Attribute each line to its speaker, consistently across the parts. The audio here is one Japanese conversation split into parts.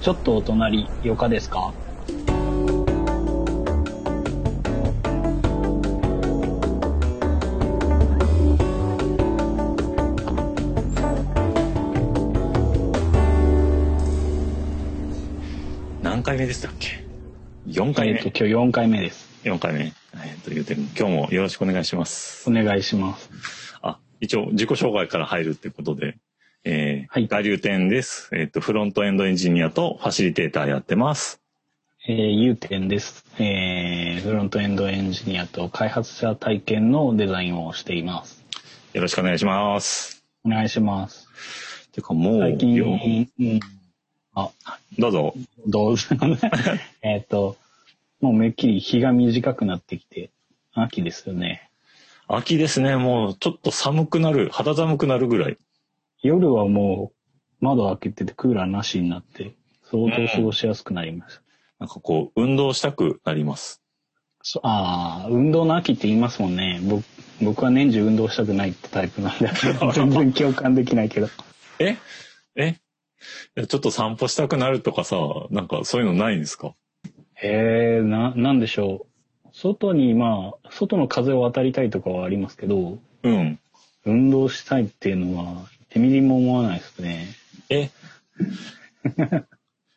Speaker 1: ちょっとお隣、よかですか？
Speaker 2: 何回目でしたっけ ?4 回目。
Speaker 1: えっ、と、今日4回目です。
Speaker 2: 4回目。えっ、と、言うてる。今日もよろしくお願いします。
Speaker 1: お願いします。
Speaker 2: あ、一応自己紹介から入るってことで、えー、
Speaker 1: はい
Speaker 2: 我流店です。えっ、と、フロントエンドエンジニアとファシリテーターやってます。
Speaker 1: えー、ゆうてんです。えー、フロントエンドエンジニアと開発者体験のデザインをしています。
Speaker 2: よろしくお願いします。
Speaker 1: お願いします。
Speaker 2: てかもう、
Speaker 1: 最近、
Speaker 2: よ
Speaker 1: うん、あ、
Speaker 2: どうぞ。
Speaker 1: どうぞ。えっと、もうめっきり日が短くなってきて、秋ですよね。
Speaker 2: 秋ですね。もうちょっと寒くなる、肌寒くなるぐらい。
Speaker 1: 夜はもう窓開けててクーラーなしになって、相当過ごしやすくなりました。
Speaker 2: なんかこう、運動したくなります。
Speaker 1: そああ、運動の秋って言いますもんね。僕僕は年中運動したくないってタイプなんで、全然共感できないけど。
Speaker 2: え？え？ちょっと散歩したくなるとかさ、なんかそういうのないんですか？
Speaker 1: へえ、な、なんでしょう。外に、まあ、外の風を当たりたいとかはありますけど、
Speaker 2: うん。
Speaker 1: 運動したいっていうのは、1ミリも思わないですね。
Speaker 2: え？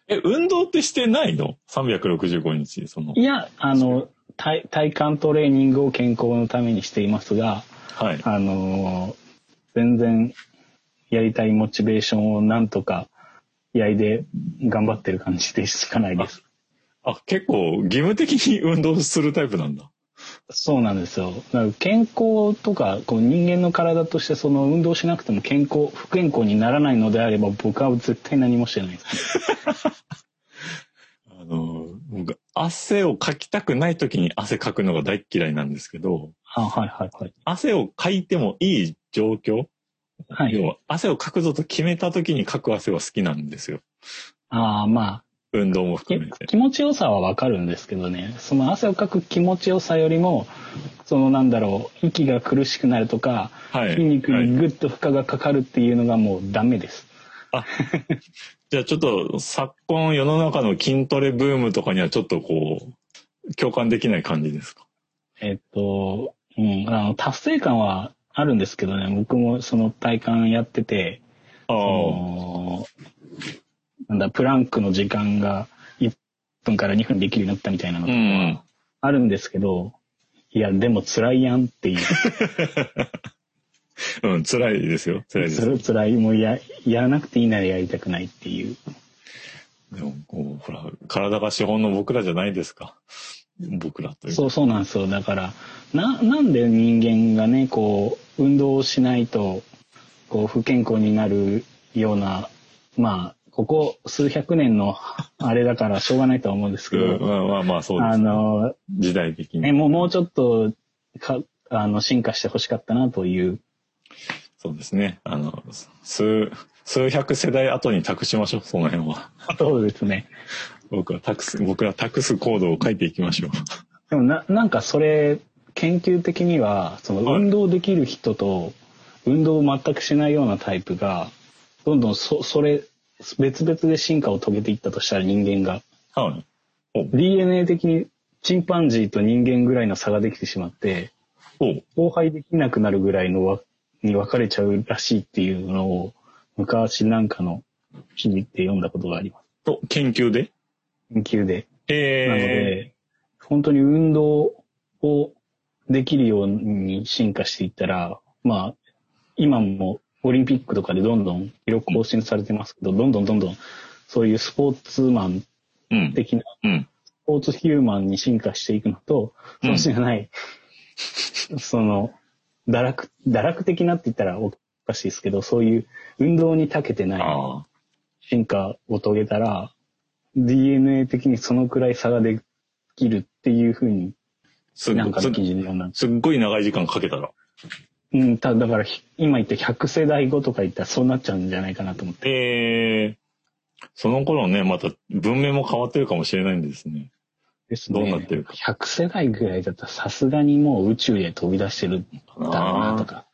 Speaker 2: え、運動ってしてないの ?365 日。その
Speaker 1: い。や、あの、体体幹トレーニングを健康のためにしていますが、
Speaker 2: はい。
Speaker 1: あの、全然やりたいモチベーションをなんとかやいで頑張ってる感じでしかないです。
Speaker 2: あ、結構義務的に運動するタイプなんだ。
Speaker 1: そうなんですよ。健康とかこう人間の体としてその運動しなくても健康不健康にならないのであれば僕は絶対何もしてないです。
Speaker 2: あの、僕、汗をかきたくない時に汗かくのが大っ嫌いなんですけど、
Speaker 1: あはいはいはい。
Speaker 2: 汗をかいてもいい状況
Speaker 1: はい
Speaker 2: 要は、汗をかくぞと決めた時にかく汗は好きなんですよ。
Speaker 1: ああま
Speaker 2: 運動も
Speaker 1: あ
Speaker 2: 含めて。
Speaker 1: 気持ちよさはわかるんですけどねその汗をかく気持ちよさよりもそのなんだろう息が苦しくなるとか
Speaker 2: はい。
Speaker 1: 筋肉
Speaker 2: はい
Speaker 1: にグッと負荷がかかるっていうのがもうダメです。
Speaker 2: あ、じゃあちょっと昨今世の中の筋トレブームとかにはちょっとこう、共感できない感じですか？
Speaker 1: えっと、うん、あの達成感はあるんですけどね僕もその体感やってて
Speaker 2: あ
Speaker 1: そのなんだ、プランクの時間が1分から2分できるようになったみたいなの
Speaker 2: あ。
Speaker 1: とか
Speaker 2: うん
Speaker 1: は。あるんですけど、いや、でも辛いやんっていう。
Speaker 2: うん、辛いですよ。辛いです
Speaker 1: そ。れ辛い。もうや、やらなくていいならやりたくないっていう。
Speaker 2: でも、こう、ほら、体が資本の僕らじゃないですか。僕らというか。
Speaker 1: そうそうなんですよ。だから、な、なんで人間がね、こう、運動をしないと、こう、不健康になるような、まあ、ここ数百年のあれだからしょうがないとは思うんですけど、
Speaker 2: うん、まあまあまあ、そうです、
Speaker 1: あの、
Speaker 2: 時代的に。
Speaker 1: ね、もう、もうちょっと、か、あの、進化してほしかったなという。
Speaker 2: そうですね。あの、数、数百世代後に託しましょう、その辺は。
Speaker 1: そうですね。
Speaker 2: 僕は託す、僕ら託すコードを書いていきましょう。
Speaker 1: でもな、なんかそれ、研究的には、その
Speaker 2: はい
Speaker 1: 運動できる人と、運動を全くしないようなタイプが、どんどんそ、それ、別々で進化を遂げていったとしたら人間が、
Speaker 2: はい。お
Speaker 1: DNA 的にチンパンジーと人間ぐらいの差ができてしまって、
Speaker 2: お
Speaker 1: 交配できなくなるぐらいのわに分かれちゃうらしいっていうのを、昔なんかの記事って読んだことがあります。
Speaker 2: と、研究で？
Speaker 1: 研究で。
Speaker 2: え
Speaker 1: なので、本当に運動をできるように進化していったら、まあ、今もオリンピックとかでどんどん記録更新されてますけど、どんどんどんどんそういうスポーツマン
Speaker 2: うん。
Speaker 1: 的な、
Speaker 2: うん。
Speaker 1: スポーツヒューマンに進化していくのと、
Speaker 2: うん
Speaker 1: そうじゃない、その、堕落、堕落的なって言ったらおかしいですけど、そういう運動に長けてない。進化を遂げたら、DNA 的にそのくらい差ができるっていうふうになんか記事で読んだんです。
Speaker 2: すっごい長い時間かけたら。
Speaker 1: うん、ただからひ今言った100世代後とか言ったらそうなっちゃうんじゃないかなと思って。
Speaker 2: えー、その頃ね、また文明も変わってるかもしれないんですね。
Speaker 1: ですね。
Speaker 2: どうなってるか
Speaker 1: 100世代ぐらいだったらさすがにもう宇宙へ飛び出してるんだろうなとか。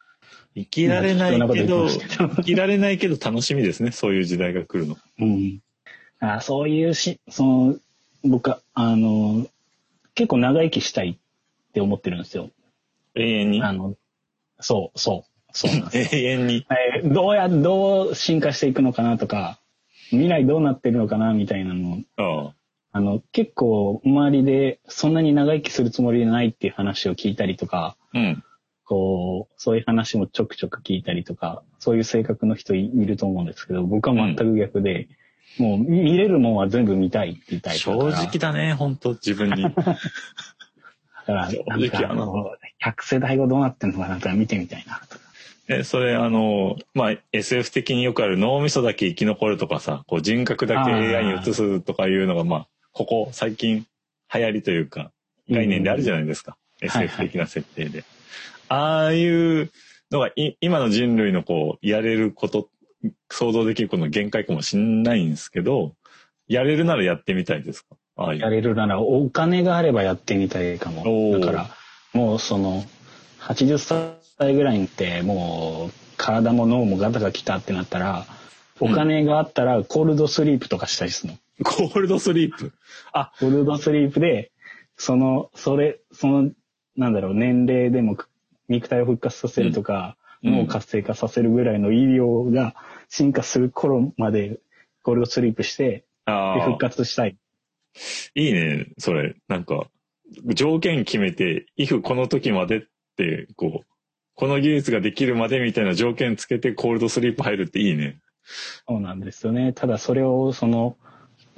Speaker 2: 生きられないけど生きられないけど楽しみですね。そういう時代が来るの。
Speaker 1: うん。あそういうし、その、僕は、あの、結構長生きしたいって思ってるんですよ。
Speaker 2: 永遠に？
Speaker 1: あの、そう、そう、そうなんですよ。
Speaker 2: 永遠に。
Speaker 1: えーどうや、どう進化していくのかなとか、未来どうなってるのかなみたいなの
Speaker 2: ああ。
Speaker 1: あの、結構周りでそんなに長生きするつもりでないっていう話を聞いたりとか、
Speaker 2: うん。
Speaker 1: こう、そういう話もちょくちょく聞いたりとか、そういう性格の人いいると思うんですけど、僕は全く逆で、もう見れるもんは全部見たいっていうタイプ
Speaker 2: 正。直だね、本当自分に。
Speaker 1: だから、
Speaker 2: 正直
Speaker 1: あの、100世代後どうなってんのかなとか見てみたいなとか。
Speaker 2: え、それ、あの、まあ、SF 的によくある脳みそだけ生き残るとかさ、こう人格だけ AI に移すとかいうのが、まあ、ここ最近流行りというか、概念であるじゃないですか。
Speaker 1: んはい
Speaker 2: SF 的な設定で。ああいうのがい、今の人類のこう、やれること、想像できることの限界かもしんないんですけど、やれるならやってみたいですか？ああいう。
Speaker 1: やれるなら、お金があればやってみたいか
Speaker 2: お
Speaker 1: も。
Speaker 2: ー
Speaker 1: だから、もうその、80歳ぐらいにって、もう、体も脳もガタが来たってなったら、お金があったら、コールドスリープとかしたりするの。
Speaker 2: コールドスリープ？あ、
Speaker 1: コールドスリープで、その、それ、その、なんだろう、年齢でも肉体を復活させるとか、
Speaker 2: うん
Speaker 1: 脳を活性化させるぐらいの医療が進化する頃までコールドスリープして、で復。活したい。
Speaker 2: いいね、それ。なんか、条件決めて、if この時までって、こう、この技術ができるまでみたいな条件つけてコールドスリープ入るっていいね。
Speaker 1: そうなんですよね。ただそれを、その、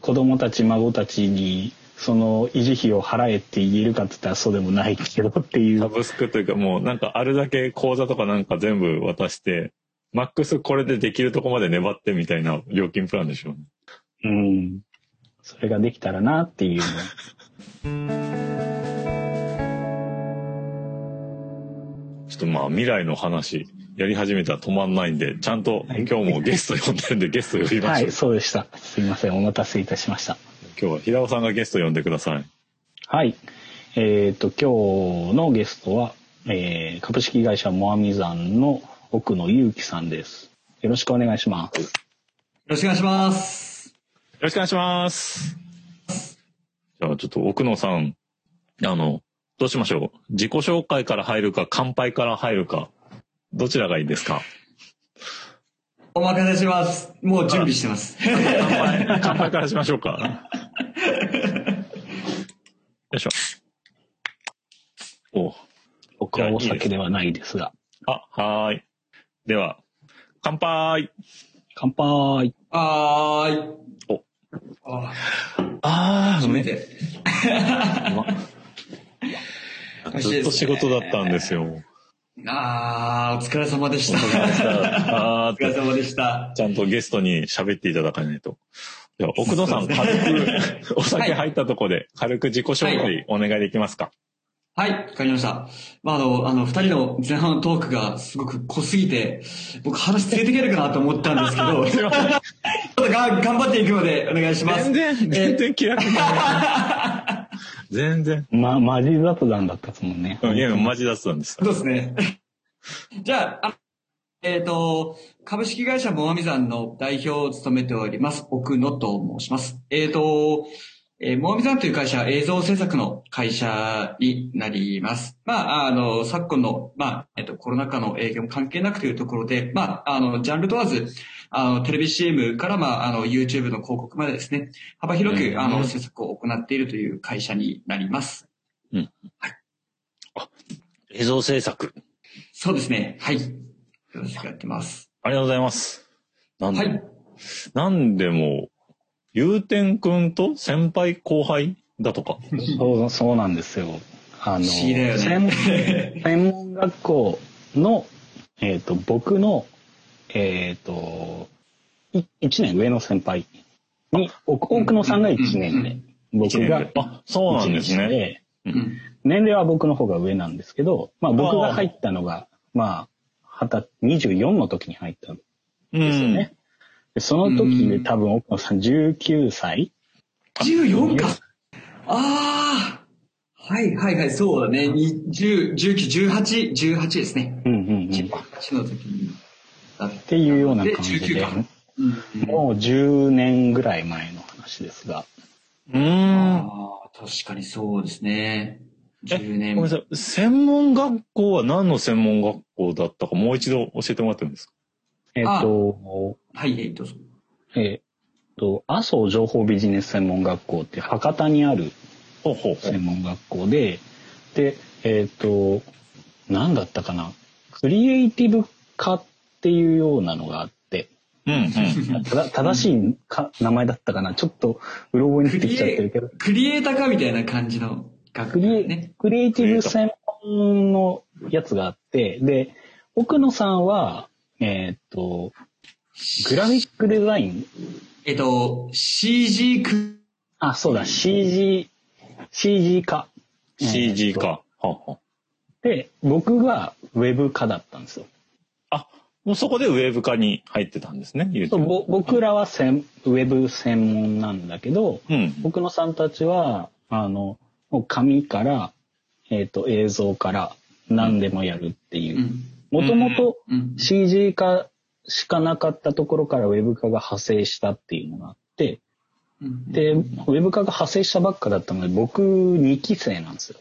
Speaker 1: 子供たち、孫たちに、その維持費を払えって言えるかって言ったらそうでもないけどっていう。
Speaker 2: サブスクというかもうなんかあるだけ口座とかなんか全部渡して、マックスこれでできるとこまで粘ってみたいな料金プランでしょうね。
Speaker 1: うん。それができたらなっていう
Speaker 2: ょっとまあ未来の話やり始めたら止まんないんで、ちゃんと
Speaker 1: はい
Speaker 2: 今日もゲスト呼んでるんでゲスト呼びましょう。
Speaker 1: はい、そうでした。すいません。お待たせいたしました。
Speaker 2: 今日は平尾さんがゲスト呼んでください。
Speaker 1: はい。えっ、と、今日のゲストは、えー株式会社モアミザンの奥野祐樹さんです。よろしくお願いします。
Speaker 3: よろしくお願いします。
Speaker 2: よろしくお願いします。じゃあちょっと奥野さん、あの、どうしましょう？自己紹介から入るか、乾杯から入るか、どちらがいいですか？
Speaker 3: お任せします。もう準備してます。
Speaker 2: 乾杯、乾杯からしましょうか。よいしょ。お
Speaker 1: 僕はお酒ではないですが。
Speaker 2: あ、はーい。では、乾杯
Speaker 1: 乾杯。
Speaker 3: はーい。
Speaker 2: お
Speaker 3: あ
Speaker 2: あ
Speaker 3: 初めて。
Speaker 2: ずっと仕事だったんですよ。
Speaker 3: あー、お疲れ様でした。
Speaker 2: あー
Speaker 3: お疲れ様でした。
Speaker 2: ちゃんとゲストに喋っていただかないと。では、奥野さん、軽く、お酒入ったとこで、軽く自己紹介お願いできますか？
Speaker 3: はい、わかりました。まあ、あの、あの、二人の前半のトークがすごく濃すぎて、僕話ついていけるかなと思ったんですけど、ちょっとが頑張っていくのでお願いします。
Speaker 2: 全然、全然気楽に。全然。
Speaker 1: ま、マジ雑談だったですもんね。
Speaker 2: うんいや、マジだったんです。
Speaker 3: そうですね。じゃあ、あえっ、と、株式会社モアミザンの代表を務めております、奥野と申します。えっ、と、えーモアミザンという会社は映像制作の会社になります。まあ、あの、昨今の、まあ、えっ、と、コロナ禍の営業も関係なくというところで、まあ、あの、ジャンル問わず、あの、テレビ CM から、まあ、あの、YouTube の広告までですね、幅広く、
Speaker 2: うん
Speaker 3: あの、制作を行っているという会社になります。
Speaker 2: 映像制作。
Speaker 3: そうですね。はい。よろしくやってます。
Speaker 2: ありがとうございます。なんで、
Speaker 3: はい。
Speaker 2: なんでも、ゆうてんくんと先輩後輩だとか？
Speaker 1: そう、そうなんですよ。あの、
Speaker 3: ね。
Speaker 1: 専門学校の、えっ、と、僕の、えっ、と、い一年上の先輩に、奥奥野さんが一年で、僕が
Speaker 2: あ、そうなんですね。
Speaker 1: 一年で
Speaker 3: うん
Speaker 1: 年齢は僕の方が上なんですけど、まあ僕が入ったのが、まあ、二十24の時に入ったん
Speaker 2: う
Speaker 1: ですよね。でその時で
Speaker 3: うん
Speaker 1: 多分奥野さん19歳
Speaker 3: 14か？ああ。はいはいはい、そうだね。に10 19、18、18ですね。
Speaker 1: うんうんうん。っ
Speaker 3: 18の時に。だって
Speaker 1: いうような感じで、
Speaker 3: 19か。うん
Speaker 1: もう10年ぐらい前の話ですが。
Speaker 2: うーん。
Speaker 3: ああ、確かにそうですね。10年。
Speaker 2: ごめんなさい。専門学校は何の専門学校だったかもう一度教えてもらってもいいですか？
Speaker 1: えっ、と、
Speaker 3: はい、はい、どうぞ。
Speaker 1: えっ、と、麻生情報ビジネス専門学校って博多にある。専門学校で、で、えっ、と、何だったかな？クリエイティブ科っていうようなのがあって、
Speaker 2: うんうん。
Speaker 1: 正しいか名前だったかな。ちょっとうろ覚えになってきちゃってるけど、
Speaker 3: クリエイターかみたいな感じの学
Speaker 1: クリエ,、
Speaker 3: ね。
Speaker 1: クリエイティブ専門のやつがあって、で、奥野さんは、えっ、と、グラフィックデザイン
Speaker 3: えっと、CG ク、
Speaker 1: あ、そうだ、CG、CG 化。
Speaker 2: CG か。はあはあ
Speaker 1: で、僕がウェブ化だったんですよ。
Speaker 2: あ、もうそこでウェブ化に入ってたんですね、
Speaker 1: そうぼ僕らはせんウェブ専門なんだけど、
Speaker 2: うん。
Speaker 1: 僕のさんたちは、あの、もう紙から、えっ、と、映像から何でもやるっていうう。
Speaker 3: ん。
Speaker 1: もともと
Speaker 3: うん。
Speaker 1: CG 化しかなかったところからウェブ化が派生したっていうのがあって、
Speaker 3: うん、
Speaker 1: で、ウェブ化が派生したばっかだったので、僕2期生なんですよ。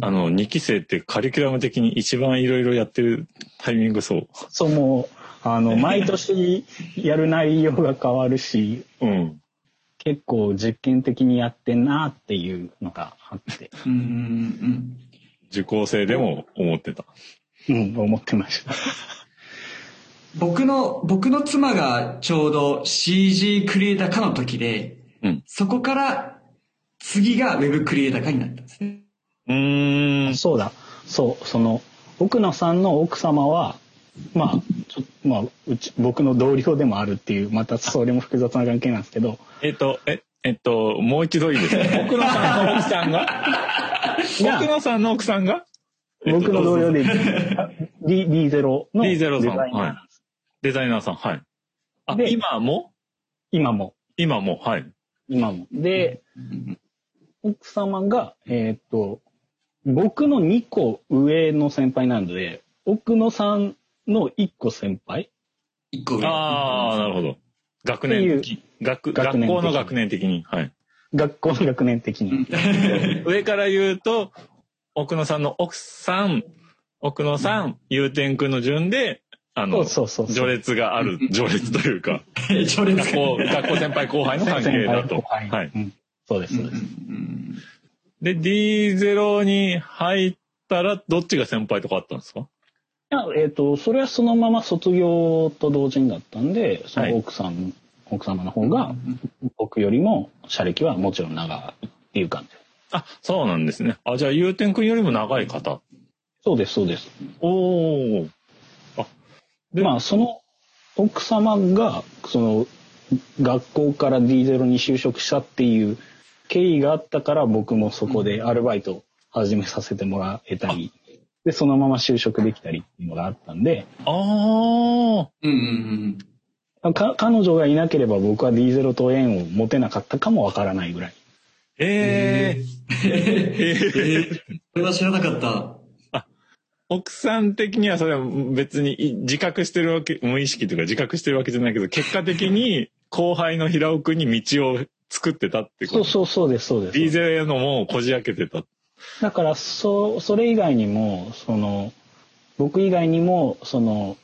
Speaker 2: あ、あの、2期生ってカリキュラム的に一番いろいろやってるタイミングそう。
Speaker 1: そうもう、あの、毎年やる内容が変わるし、
Speaker 2: うん。
Speaker 1: 結構実験的にやってんなっていうのがあって、
Speaker 3: うん。うん。
Speaker 2: 受講生でも思ってた。
Speaker 1: うん、思ってました。
Speaker 3: 僕の、僕の妻がちょうど CG クリエイター科の時で、
Speaker 2: うん。
Speaker 3: そこから次が Web クリエイター科になったんですね。
Speaker 2: うーん。
Speaker 1: そうだ、そう、その、奥野さんの奥様は、まあ、ちょまあ、うち、僕の同僚でもあるっていう、またそれも複雑な関係なんですけど、
Speaker 2: えっと、え、えっと、もう一度いいですか？奥野さんの奥さんが？奥野さんの奥さんが？
Speaker 1: 僕の同僚で、D、D0 のデ
Speaker 2: D0
Speaker 1: ザイナー
Speaker 2: さん。はい。デザイナーさん。はい。あ、
Speaker 1: で
Speaker 2: 今も？
Speaker 1: 今も、
Speaker 2: 今も。はい。
Speaker 1: 今も。で、奥様が、えーっと、僕の2個上の先輩なので、奥野さんの1個先輩
Speaker 3: 一個上。
Speaker 2: ああ、なるほど。学年的。学、
Speaker 1: 学年的
Speaker 2: 学校の学年的に。はい。
Speaker 1: 学校の学年的に。
Speaker 2: 上から言うと、奥野さんの奥さん、奥野さん、ゆうてんくんの順で、あの、
Speaker 1: そうそうそう。
Speaker 2: 序列がある、序列というか、
Speaker 3: 序列
Speaker 2: 学校、学校先輩後輩の関係だと。はい。
Speaker 1: うんそうです、
Speaker 3: うん
Speaker 1: そうです。
Speaker 3: うん
Speaker 2: で、D0 に入ったら、どっちが先輩とかあったんですか？
Speaker 1: いや、えっ、と、それはそのまま卒業と同時にだったんで、その奥さん、奥様の方が、僕よりも、社歴はもちろん長いっていう感じ。
Speaker 2: あ、そうなんですね。あ、じゃあ、ゆうてんくんよりも長い方。
Speaker 1: そうです、そうです。
Speaker 2: おー。あ、で
Speaker 1: まあ、その奥様が、その、学校から D0 に就職したっていう経緯があったから、僕もそこでアルバイトを始めさせてもらえたり、で、そのまま就職できたりっていうのがあったんで、
Speaker 2: あー。
Speaker 3: うんうん
Speaker 1: か彼女がいなければ僕は D0 と縁を持てなかったかもわからないぐらい。
Speaker 2: えー。えー
Speaker 3: それは知らなかった。
Speaker 2: 奥さん的にはそれは別にい自覚してるわけ、無意識というか自覚してるわけじゃないけど、結果的に後輩の平尾くんに道を作ってたってこと？
Speaker 1: そうそうそうです、そうです。
Speaker 2: DJ のもこじ開けてた。
Speaker 1: だから、そ、それ以外にも、その、僕以外にも、その、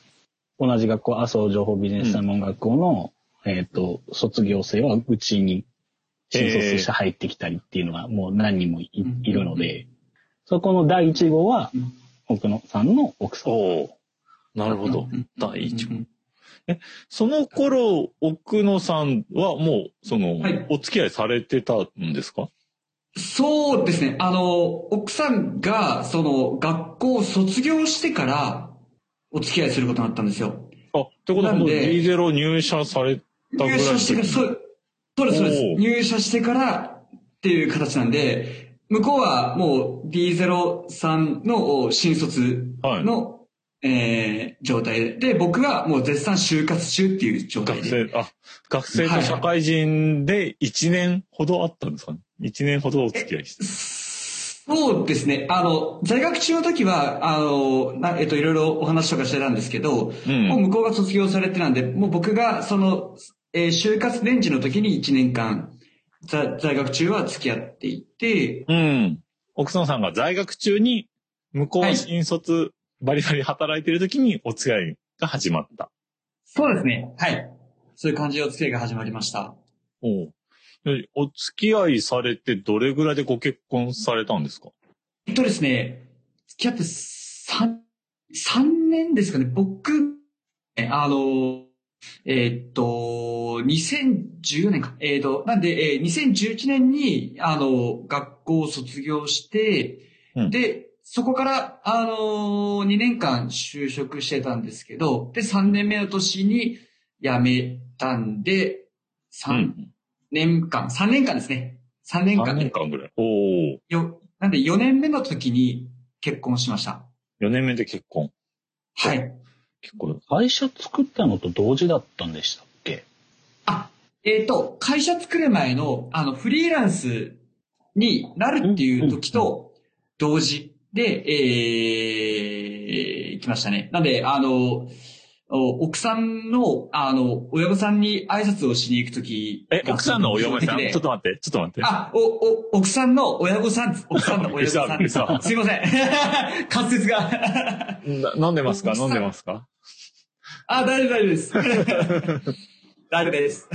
Speaker 1: 同じ学校、麻生情報ビジネス専門学校の、えっ、と、卒業生はうちに新卒して入ってきたりっていうのがもう何人もい,、
Speaker 3: うん
Speaker 1: いるので、そこの第一号は
Speaker 3: うん、
Speaker 1: 奥野さんの奥さん。
Speaker 2: おお。なるほど
Speaker 3: うん。
Speaker 2: 第一号
Speaker 3: う ん
Speaker 2: その頃、奥野さんはもう、その、
Speaker 3: はい。
Speaker 2: お付き合いされてたんですか？
Speaker 3: そうですね。あの、奥さんが、その、学校を卒業してから、お付き合いすることになったんですよ。
Speaker 2: あ、ってことはもう
Speaker 3: なんで
Speaker 2: D0 入社されたぐらい
Speaker 3: 入社してから、そう、そうです、そうです。入社してからっていう形なんで、向こうはもう D0 さんの新卒の、えー状態で、で、僕はもう絶賛就活中っていう状態
Speaker 2: 学
Speaker 3: で。
Speaker 2: 生、あ、学生と社会人で1年ほどあったんですかね ?1 年ほどお付き合いして。
Speaker 3: そうですね。あの、在学中の時は、あの、なえっと、いろいろお話とかしてたんですけど、
Speaker 2: うん
Speaker 3: もう向こうが卒業されてなんで、もう僕が、その、えー就活年次の時に1年間、在在学中は付き合っていて、
Speaker 2: うん。奥野さんが在学中に、向こう新卒、バリバリ働いてる時にお付き合いが始まった。
Speaker 3: そうですね。はい。そういう感じでお付き合いが始まりました。
Speaker 2: おお付き合いされてどれぐらいでご結婚されたんですか？
Speaker 3: えっとですね、付き合って3、三年ですかね。僕、えあの、えーっと、2014年か。えーっと、なんで、えー2011年に、あの、学校を卒業して、
Speaker 2: うん
Speaker 3: で、そこから、あの2年間就職してたんですけど、で、3年目の年に辞めたんで、3年間、3年間ですね。3年
Speaker 2: 3
Speaker 3: 間で、
Speaker 2: 年間ぐらい。おお。
Speaker 3: よ、なんで4年目の時に結婚しました。
Speaker 2: 4年目で結婚。
Speaker 3: はい。
Speaker 2: 結構。
Speaker 1: 会社作ったのと同時だったんでしたっけ？
Speaker 3: あ、えっ、と、会社作る前の、あの、フリーランスになるっていう時と同時で、えー、行きましたね。なんで、あの、お奥さんの、あの、親御さんに挨拶をしに行くとき
Speaker 2: え、奥さんのお嫁さん？
Speaker 3: で
Speaker 2: ちょっと待って、ちょっと待って。
Speaker 3: あ、お、お、奥さんの親御さん、奥さんの 親御さん。すいません。滑舌が。
Speaker 2: な飲んでますか？飲んでますか？
Speaker 3: あ、大丈夫、大丈夫です。大丈夫です。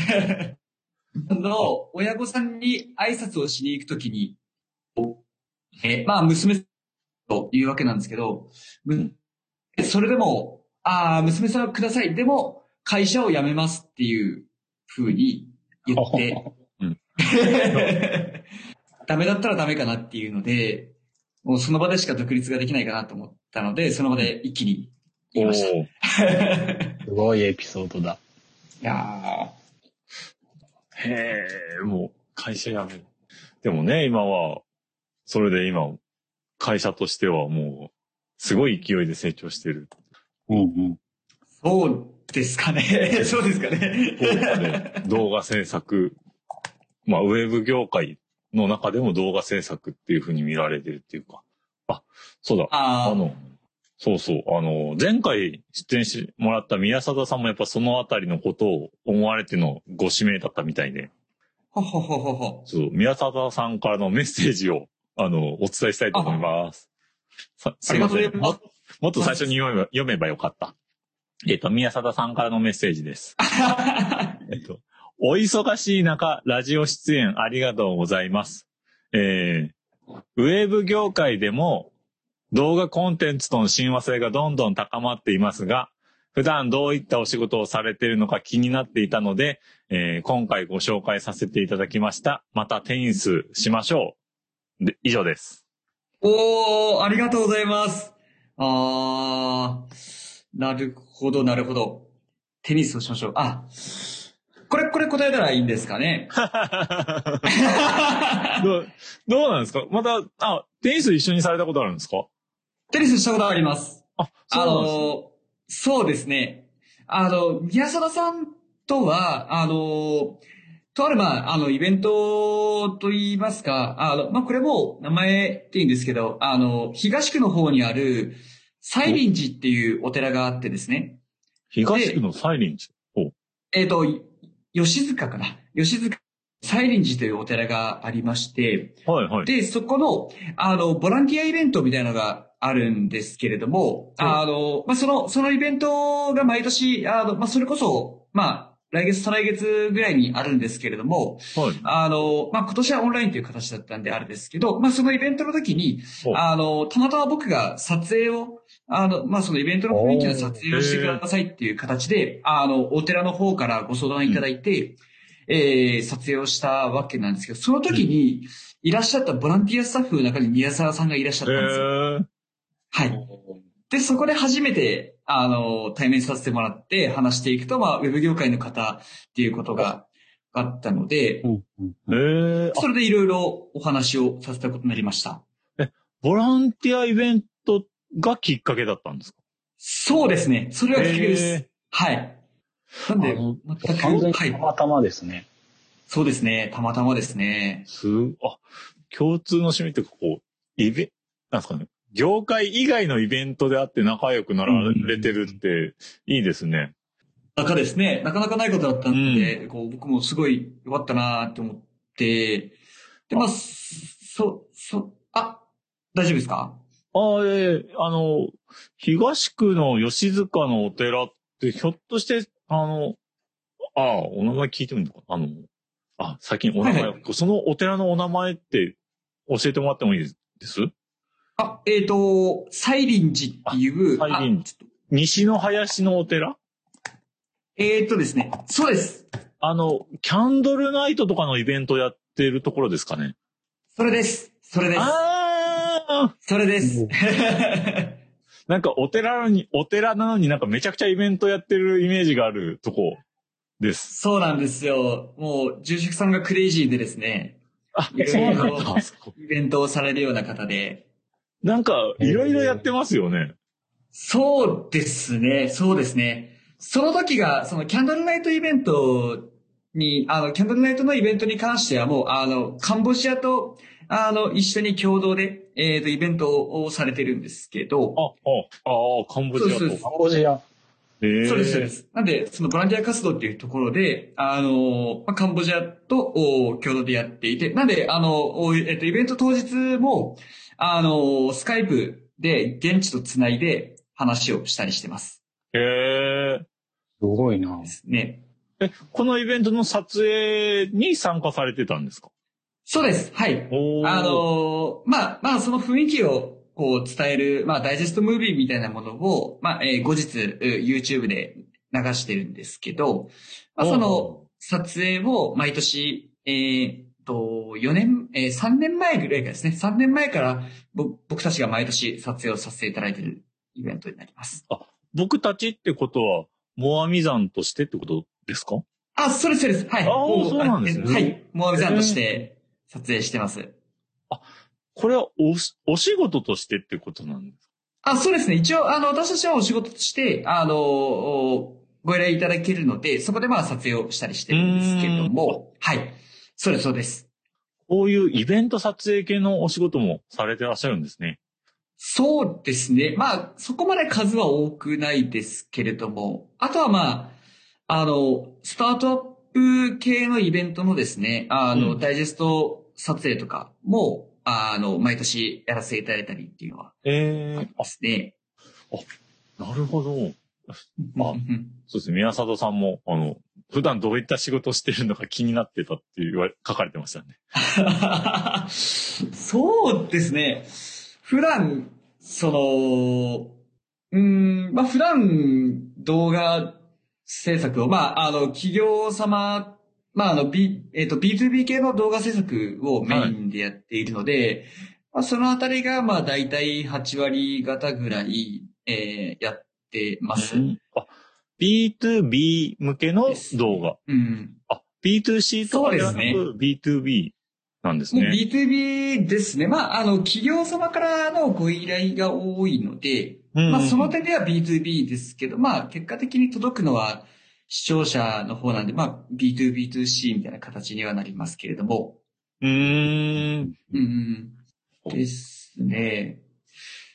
Speaker 3: の、親御さんに挨拶をしに行くときに、え、まあ、娘というわけなんですけど、むそれでも、ああ、娘さんください。でも、会社を辞めますっていう風に言って、
Speaker 2: うん
Speaker 3: ダメだったらダメかなっていうので、もうその場でしか独立ができないかなと思ったので、その場で一気に言いました。
Speaker 1: すごいエピソードだ。
Speaker 3: いや
Speaker 2: へえ、もう会社辞める。でもね、今は、それで今、会社としてはもう、すごい勢いで成長してる。
Speaker 1: うんうん。
Speaker 3: ーそうですかね。そうですかね。
Speaker 2: 動画制作、まあ、ウェブ業界の中でも動画制作っていうふうに見られてるっていうか。あ、そうだ。
Speaker 3: ああ、
Speaker 2: あの、そうそう。あの、前回出演してもらった宮貞さんもやっぱそのあたりのことを思われてのご指名だったみたいで、
Speaker 3: ほほほほほ。
Speaker 2: そう、宮貞さんからのメッセージを、あの、お伝えしたいと思います。さすいません。ももっと最初に読めば読めばよかった。えっ、と、宮貞さんからのメッセージです。えっと、お忙しい中、ラジオ出演ありがとうございます。えー、ウェブ業界でも動画コンテンツとの親和性がどんどん高まっていますが、普段どういったお仕事をされているのか気になっていたので、えー今回ご紹介させていただきました。またテニスしましょう。で、以上です。
Speaker 3: おー、ありがとうございます。あー、なるほど、なるほど。テニスをしましょう。あ、これ、これ答えたらいいんですかね？
Speaker 2: どう、どうなんですか？また、あ、テニス一緒にされたことあるんですか？
Speaker 3: テニスしたことあります。
Speaker 2: あ、
Speaker 3: あ
Speaker 2: そうなんですね
Speaker 3: の、そうですね。あの、宮沢さんとは、あの、とある、まあ、あの、イベントと言いますか、あの、まあ、これも名前って言うんですけど、あの、東区の方にある、西林寺っていうお寺があってですね。
Speaker 2: 東区のサイリンジ。お
Speaker 3: えっ、と、吉塚かな。吉塚、西林寺というお寺がありまして、
Speaker 2: はいはい。
Speaker 3: で、そこの、あの、ボランティアイベントみたいなのがあるんですけれども、
Speaker 2: うん
Speaker 3: あの、まあ、その、そのイベントが毎年、あの、まあ、それこそ、まあ、来月、再来月ぐらいにあるんですけれども、
Speaker 2: はい。
Speaker 3: あの、まあ、今年はオンラインという形だったんであれですけど、まあ、そのイベントの時に、
Speaker 2: お
Speaker 3: あの、たまたま僕が撮影を、あの、まあ、そのイベントの雰囲気の撮影をしてくださいっていう形で、あの、お寺の方からご相談いただいて、えー、撮影をしたわけなんですけど、その時にいらっしゃったボランティアスタッフの中に宮沢さんがいらっしゃったんですよ。
Speaker 2: えー、
Speaker 3: はい。で、そこで初めて、あの、対面させてもらって話していくと、まあ、ウェブ業界の方っていうことがあったので
Speaker 1: う、んうん
Speaker 2: えー、あ
Speaker 3: それでいろいろお話をさせたことになりました。
Speaker 2: ボランティアイベントがきっかけだったんですか？
Speaker 3: そうですね。それはきっかけで
Speaker 2: へ
Speaker 3: す。はい。なんで全く、
Speaker 1: 完全に
Speaker 3: はい。
Speaker 1: たまたまですね。
Speaker 3: そうですね。たまたまですね。
Speaker 2: す、あ、共通の趣味ってこう、イベ、なんですかね。業界以外のイベントであって仲良くなられてるっていいですね。
Speaker 3: 中ですね。なかなかないことだったんで、こう僕もすごい良かったなって思って、で、まあ、そ、そ、あ、大丈夫ですか？
Speaker 2: ああ、ええあの、東区の吉塚のお寺って、ひょっとして、あの、ああ、お名前聞いてもいいのか？なあの、あ、先にお名前、
Speaker 3: はい。
Speaker 2: そのお寺のお名前って教えてもらってもいいです？
Speaker 3: あ、えっ、と、西林寺っていう、
Speaker 2: あ西林
Speaker 3: あちょっと
Speaker 2: 西の林のお寺？
Speaker 3: えっ、とですね、そうです。
Speaker 2: あの、キャンドルナイトとかのイベントやってるところですかね？
Speaker 3: それです。それです。
Speaker 2: ああ
Speaker 3: それです。
Speaker 2: なんかお寺なのに、お寺なのになんかめちゃくちゃイベントやってるイメージがあるとこです。
Speaker 3: そうなんですよ。もう、住職さんがクレイジーでですね、
Speaker 2: あそうなんだ。
Speaker 3: イベントをされるような方で。
Speaker 2: なんか、いろいろやってますよね。
Speaker 3: そうですね、そうですね。その時が、そのキャンドルナイトイベントに、あの、キャンドルナイトのイベントに関してはもう、あの、カンボジアと、あの、一緒に共同で、えっ、と、イベントをされてるんですけど、
Speaker 2: あ、あ、ああ、カンボジア
Speaker 3: そうそう
Speaker 2: と。
Speaker 1: カンボジア。
Speaker 2: ええ
Speaker 3: そうです、そうです。なんで、そのボランティア活動っていうところで、あの、まあカンボジアとお共同でやっていて、なんで、あの、おえっと、イベント当日も、あの、スカイプで現地とつないで話をしたりしてます。
Speaker 2: へえ。
Speaker 1: すごいな
Speaker 3: で。すね。
Speaker 2: え、このイベントの撮影に参加されてたんですか？
Speaker 3: そうです。はい。あの、まあ、まあ、その雰囲気を、こう、伝える、まあ、ダイジェストムービーみたいなものを、まあ、えー後日、う YouTube で流してるんですけど、まあ、その、撮影を毎年、えーっと、4年、えー3年前ぐらいからですね、3年前からぼ僕たちが毎年撮影をさせていただいているイベントになります。
Speaker 2: 僕たちってことは、モアミ山としてってことですか？
Speaker 3: あ、そうです、そうです。はい。
Speaker 2: あー
Speaker 3: も
Speaker 2: そうなんですね
Speaker 3: えはい。モアミさんとして撮影してます。
Speaker 2: これはおし、お仕事としてってことなんですか？
Speaker 3: あ、そうですね。一応、あの、私たちはお仕事として、あの、おご依頼いただけるので、そこでまあ撮影をしたりしてるんですけども、はい。そうです、そうです。
Speaker 2: こういうイベント撮影系のお仕事もされてらっしゃるんですね。
Speaker 3: そうですね。まあ、そこまで数は多くないですけれども、あとはまあ、あの、スタートアップ系のイベントのですね、あの、
Speaker 2: うん
Speaker 3: ダイジェスト撮影とかも、あの、毎年やらせていただいたりっていうのは
Speaker 2: ええ
Speaker 3: ありますね。
Speaker 2: あ、なるほど。まあ
Speaker 3: うん
Speaker 2: そうですね。宮里さんも、あの、普段どういった仕事をしてるのか気になってたって言われ、書かれてましたね。
Speaker 3: そうですね。普段、その、うーん、まあ普段動画制作を、まああの企業様、まああの B、えっ、と B2B 系の動画制作をメインでやっているので、まあそのあたりがまあ大体8割方ぐらい、えーやってます。
Speaker 2: うんあ、B2B 向けの動画。
Speaker 3: うん。
Speaker 2: あ、B2C とかではなく B2B なんですね。
Speaker 3: B2B ですね。まあ、あの、企業様からのご依頼が多いので、
Speaker 2: うん
Speaker 3: まあ、その点では B2B ですけど、まあ、結果的に届くのは視聴者の方なんで、まあ、B2B2C みたいな形にはなりますけれども。
Speaker 2: うーん。
Speaker 3: うんうん。ですね。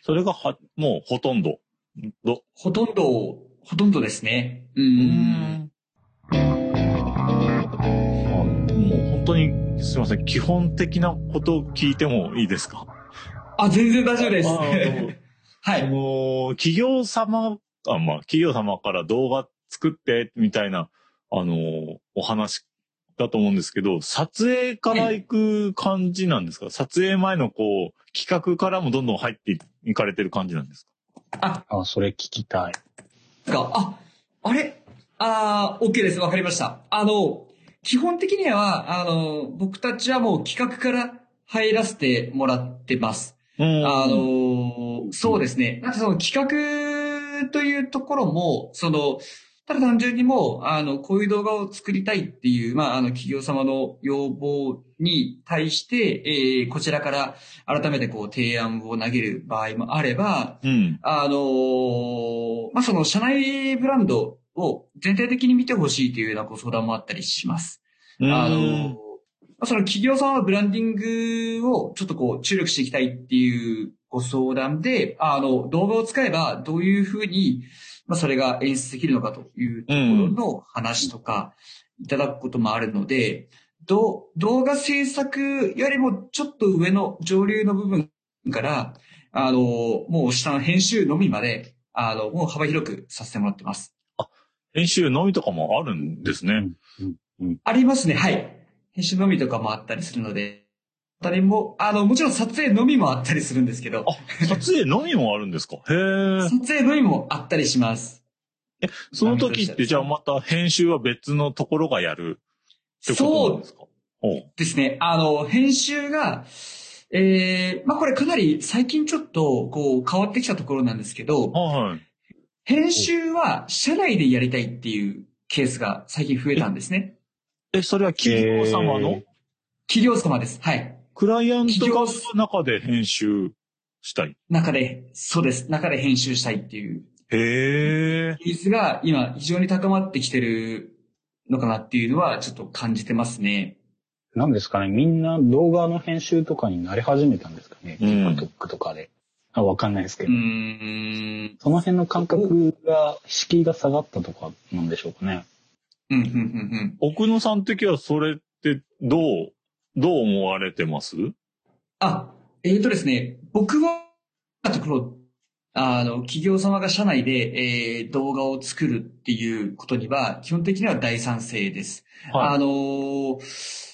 Speaker 2: それがは、もうほとんど。ど？
Speaker 3: ほとんど、ほとんどですね。う。。
Speaker 2: うんあもう本当に、すみません。基本的なことを聞いてもいいですか？
Speaker 3: あ、全然大丈夫です。は
Speaker 2: あ
Speaker 3: い。
Speaker 2: の、企業様、あ、まあ、企業様から動画作って、みたいな、あの、お話だと思うんですけど、撮影から行く感じなんですか、撮影前のこう、企画からもどんどん入っていかれてる感じなんですか？
Speaker 1: あ、それ聞きたい。
Speaker 3: か、あ、あれ？ああ、OK です。わかりました。あの、基本的には、あの、僕たちはもう企画から入らせてもらってます。
Speaker 2: うん
Speaker 3: あの、そうですね。なんかその企画というところも、その、ただ単純にもう、あの、こういう動画を作りたいっていう、まあ、あの、企業様の要望に対して、えーこちらから改めてこう、提案を投げる場合もあれば、
Speaker 2: うん。
Speaker 3: あのーまあ、その社内ブランドを全体的に見てほしいというようなご相談もあったりします。
Speaker 2: うん
Speaker 3: あのーまあ、その企業様のブランディングをちょっとこう注力していきたいっていうご相談で、あの、動画を使えばどういうふうに、まあ、それが演出できるのかというところの話とか、いただくこともあるので、ど動画制作よりもちょっと上の上流の部分から、あの、もう下の編集のみまで、あの、もう幅広くさせてもらってます。
Speaker 2: 編集のみとかもあるんですね。
Speaker 3: ありますね、はい。編集のみとかもあったりするので、あたりも、あの、もちろん撮影のみもあったりするんですけど、
Speaker 2: あ、撮影のみもあるんですか？へえ。
Speaker 3: 撮影のみもあったりします。
Speaker 2: その時ってじゃあまた編集は別のところがやるってことなんですか？ほう
Speaker 3: ですね。あの、編集が、えー、まあ、これかなり最近ちょっと、こう、変わってきたところなんですけど、
Speaker 2: はい。
Speaker 3: 編集は社内でやりたいっていうケースが最近増えたんですね。
Speaker 2: え、それは企業様の？
Speaker 1: え
Speaker 3: 企業様です。はい。
Speaker 2: クライアント
Speaker 3: 企業
Speaker 2: 側の中で編集したい？
Speaker 3: 中で、そうです。中で編集したいっていう
Speaker 2: へえ。
Speaker 3: 技術が今非常に高まってきてるのかなっていうのはちょっと感じてますね。
Speaker 1: なんですかね、みんな動画の編集とかになり始めたんですかね、
Speaker 2: うん
Speaker 1: TikTok とかで。あわかんないですけ
Speaker 3: う
Speaker 1: ど。その辺の感覚が、敷居が下がったとかなんでしょうかね。
Speaker 3: うん、うん、うん、うん。
Speaker 2: 奥野さん的にはそれってどう、どう思われてます？
Speaker 3: あ、えーとですね、僕は、ところ、あの、企業様が社内で、えー動画を作るっていうことには、基本的には大賛成です。あのー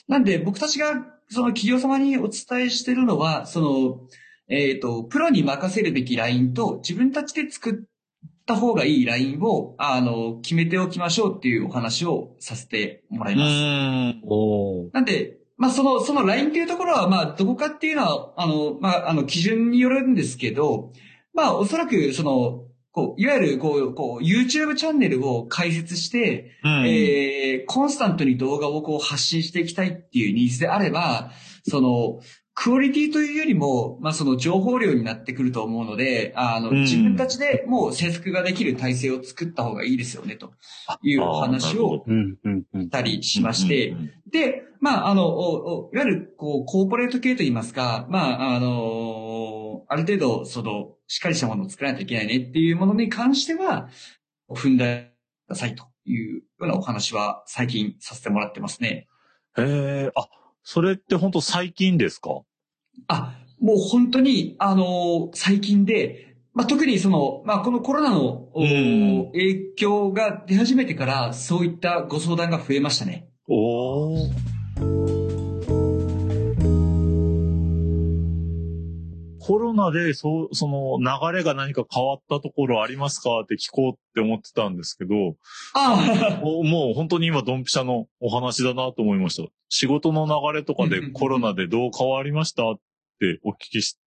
Speaker 3: なんで僕たちが、その企業様にお伝えしてるのは、その、えっ、と、プロに任せるべきラインと、自分たちで作った方がいいラインを、あの、決めておきましょうっていうお話をさせてもらいうます。
Speaker 2: ん。
Speaker 1: お
Speaker 3: なんで、まあ、その、そのラインっていうところは、まあ、どこかっていうのは、あの、まあ、あの、基準によるんですけど、まあ、おそらく、その、こう、いわゆる、こう、こう、YouTube チャンネルを開設して、
Speaker 2: うん。
Speaker 3: えー、コンスタントに動画をこう発信していきたいっていうニーズであれば、その、クオリティというよりも、まあ、その情報量になってくると思うので、あの、
Speaker 2: うん。
Speaker 3: 自分たちでもう制作ができる体制を作った方がいいですよね、というお話をし。たりしまして、で、まあ、あの、いわゆる、こう、コーポレート系といいますか、まあ、あのある程度、その、しっかりしたものを作らないといけないねっていうものに関しては、踏んでくださいというようなお話は最近させてもらってますね。
Speaker 2: へえ、あ、それって本当最近ですか？
Speaker 3: あ、もう本当に、あの最近で、まあ、特にその、まあ、このコロナの、お
Speaker 2: うん
Speaker 3: 影響が出始めてから、そういったご相談が増えましたね。
Speaker 2: おお。コロナで、そう、その流れが何か変わったところありますか？って聞こうって思ってたんですけど、
Speaker 3: ああ、
Speaker 2: おもう本当に今ドンピシャのお話だなと思いました。仕事の流れとかでコロナでどう変わりましたってお聞きし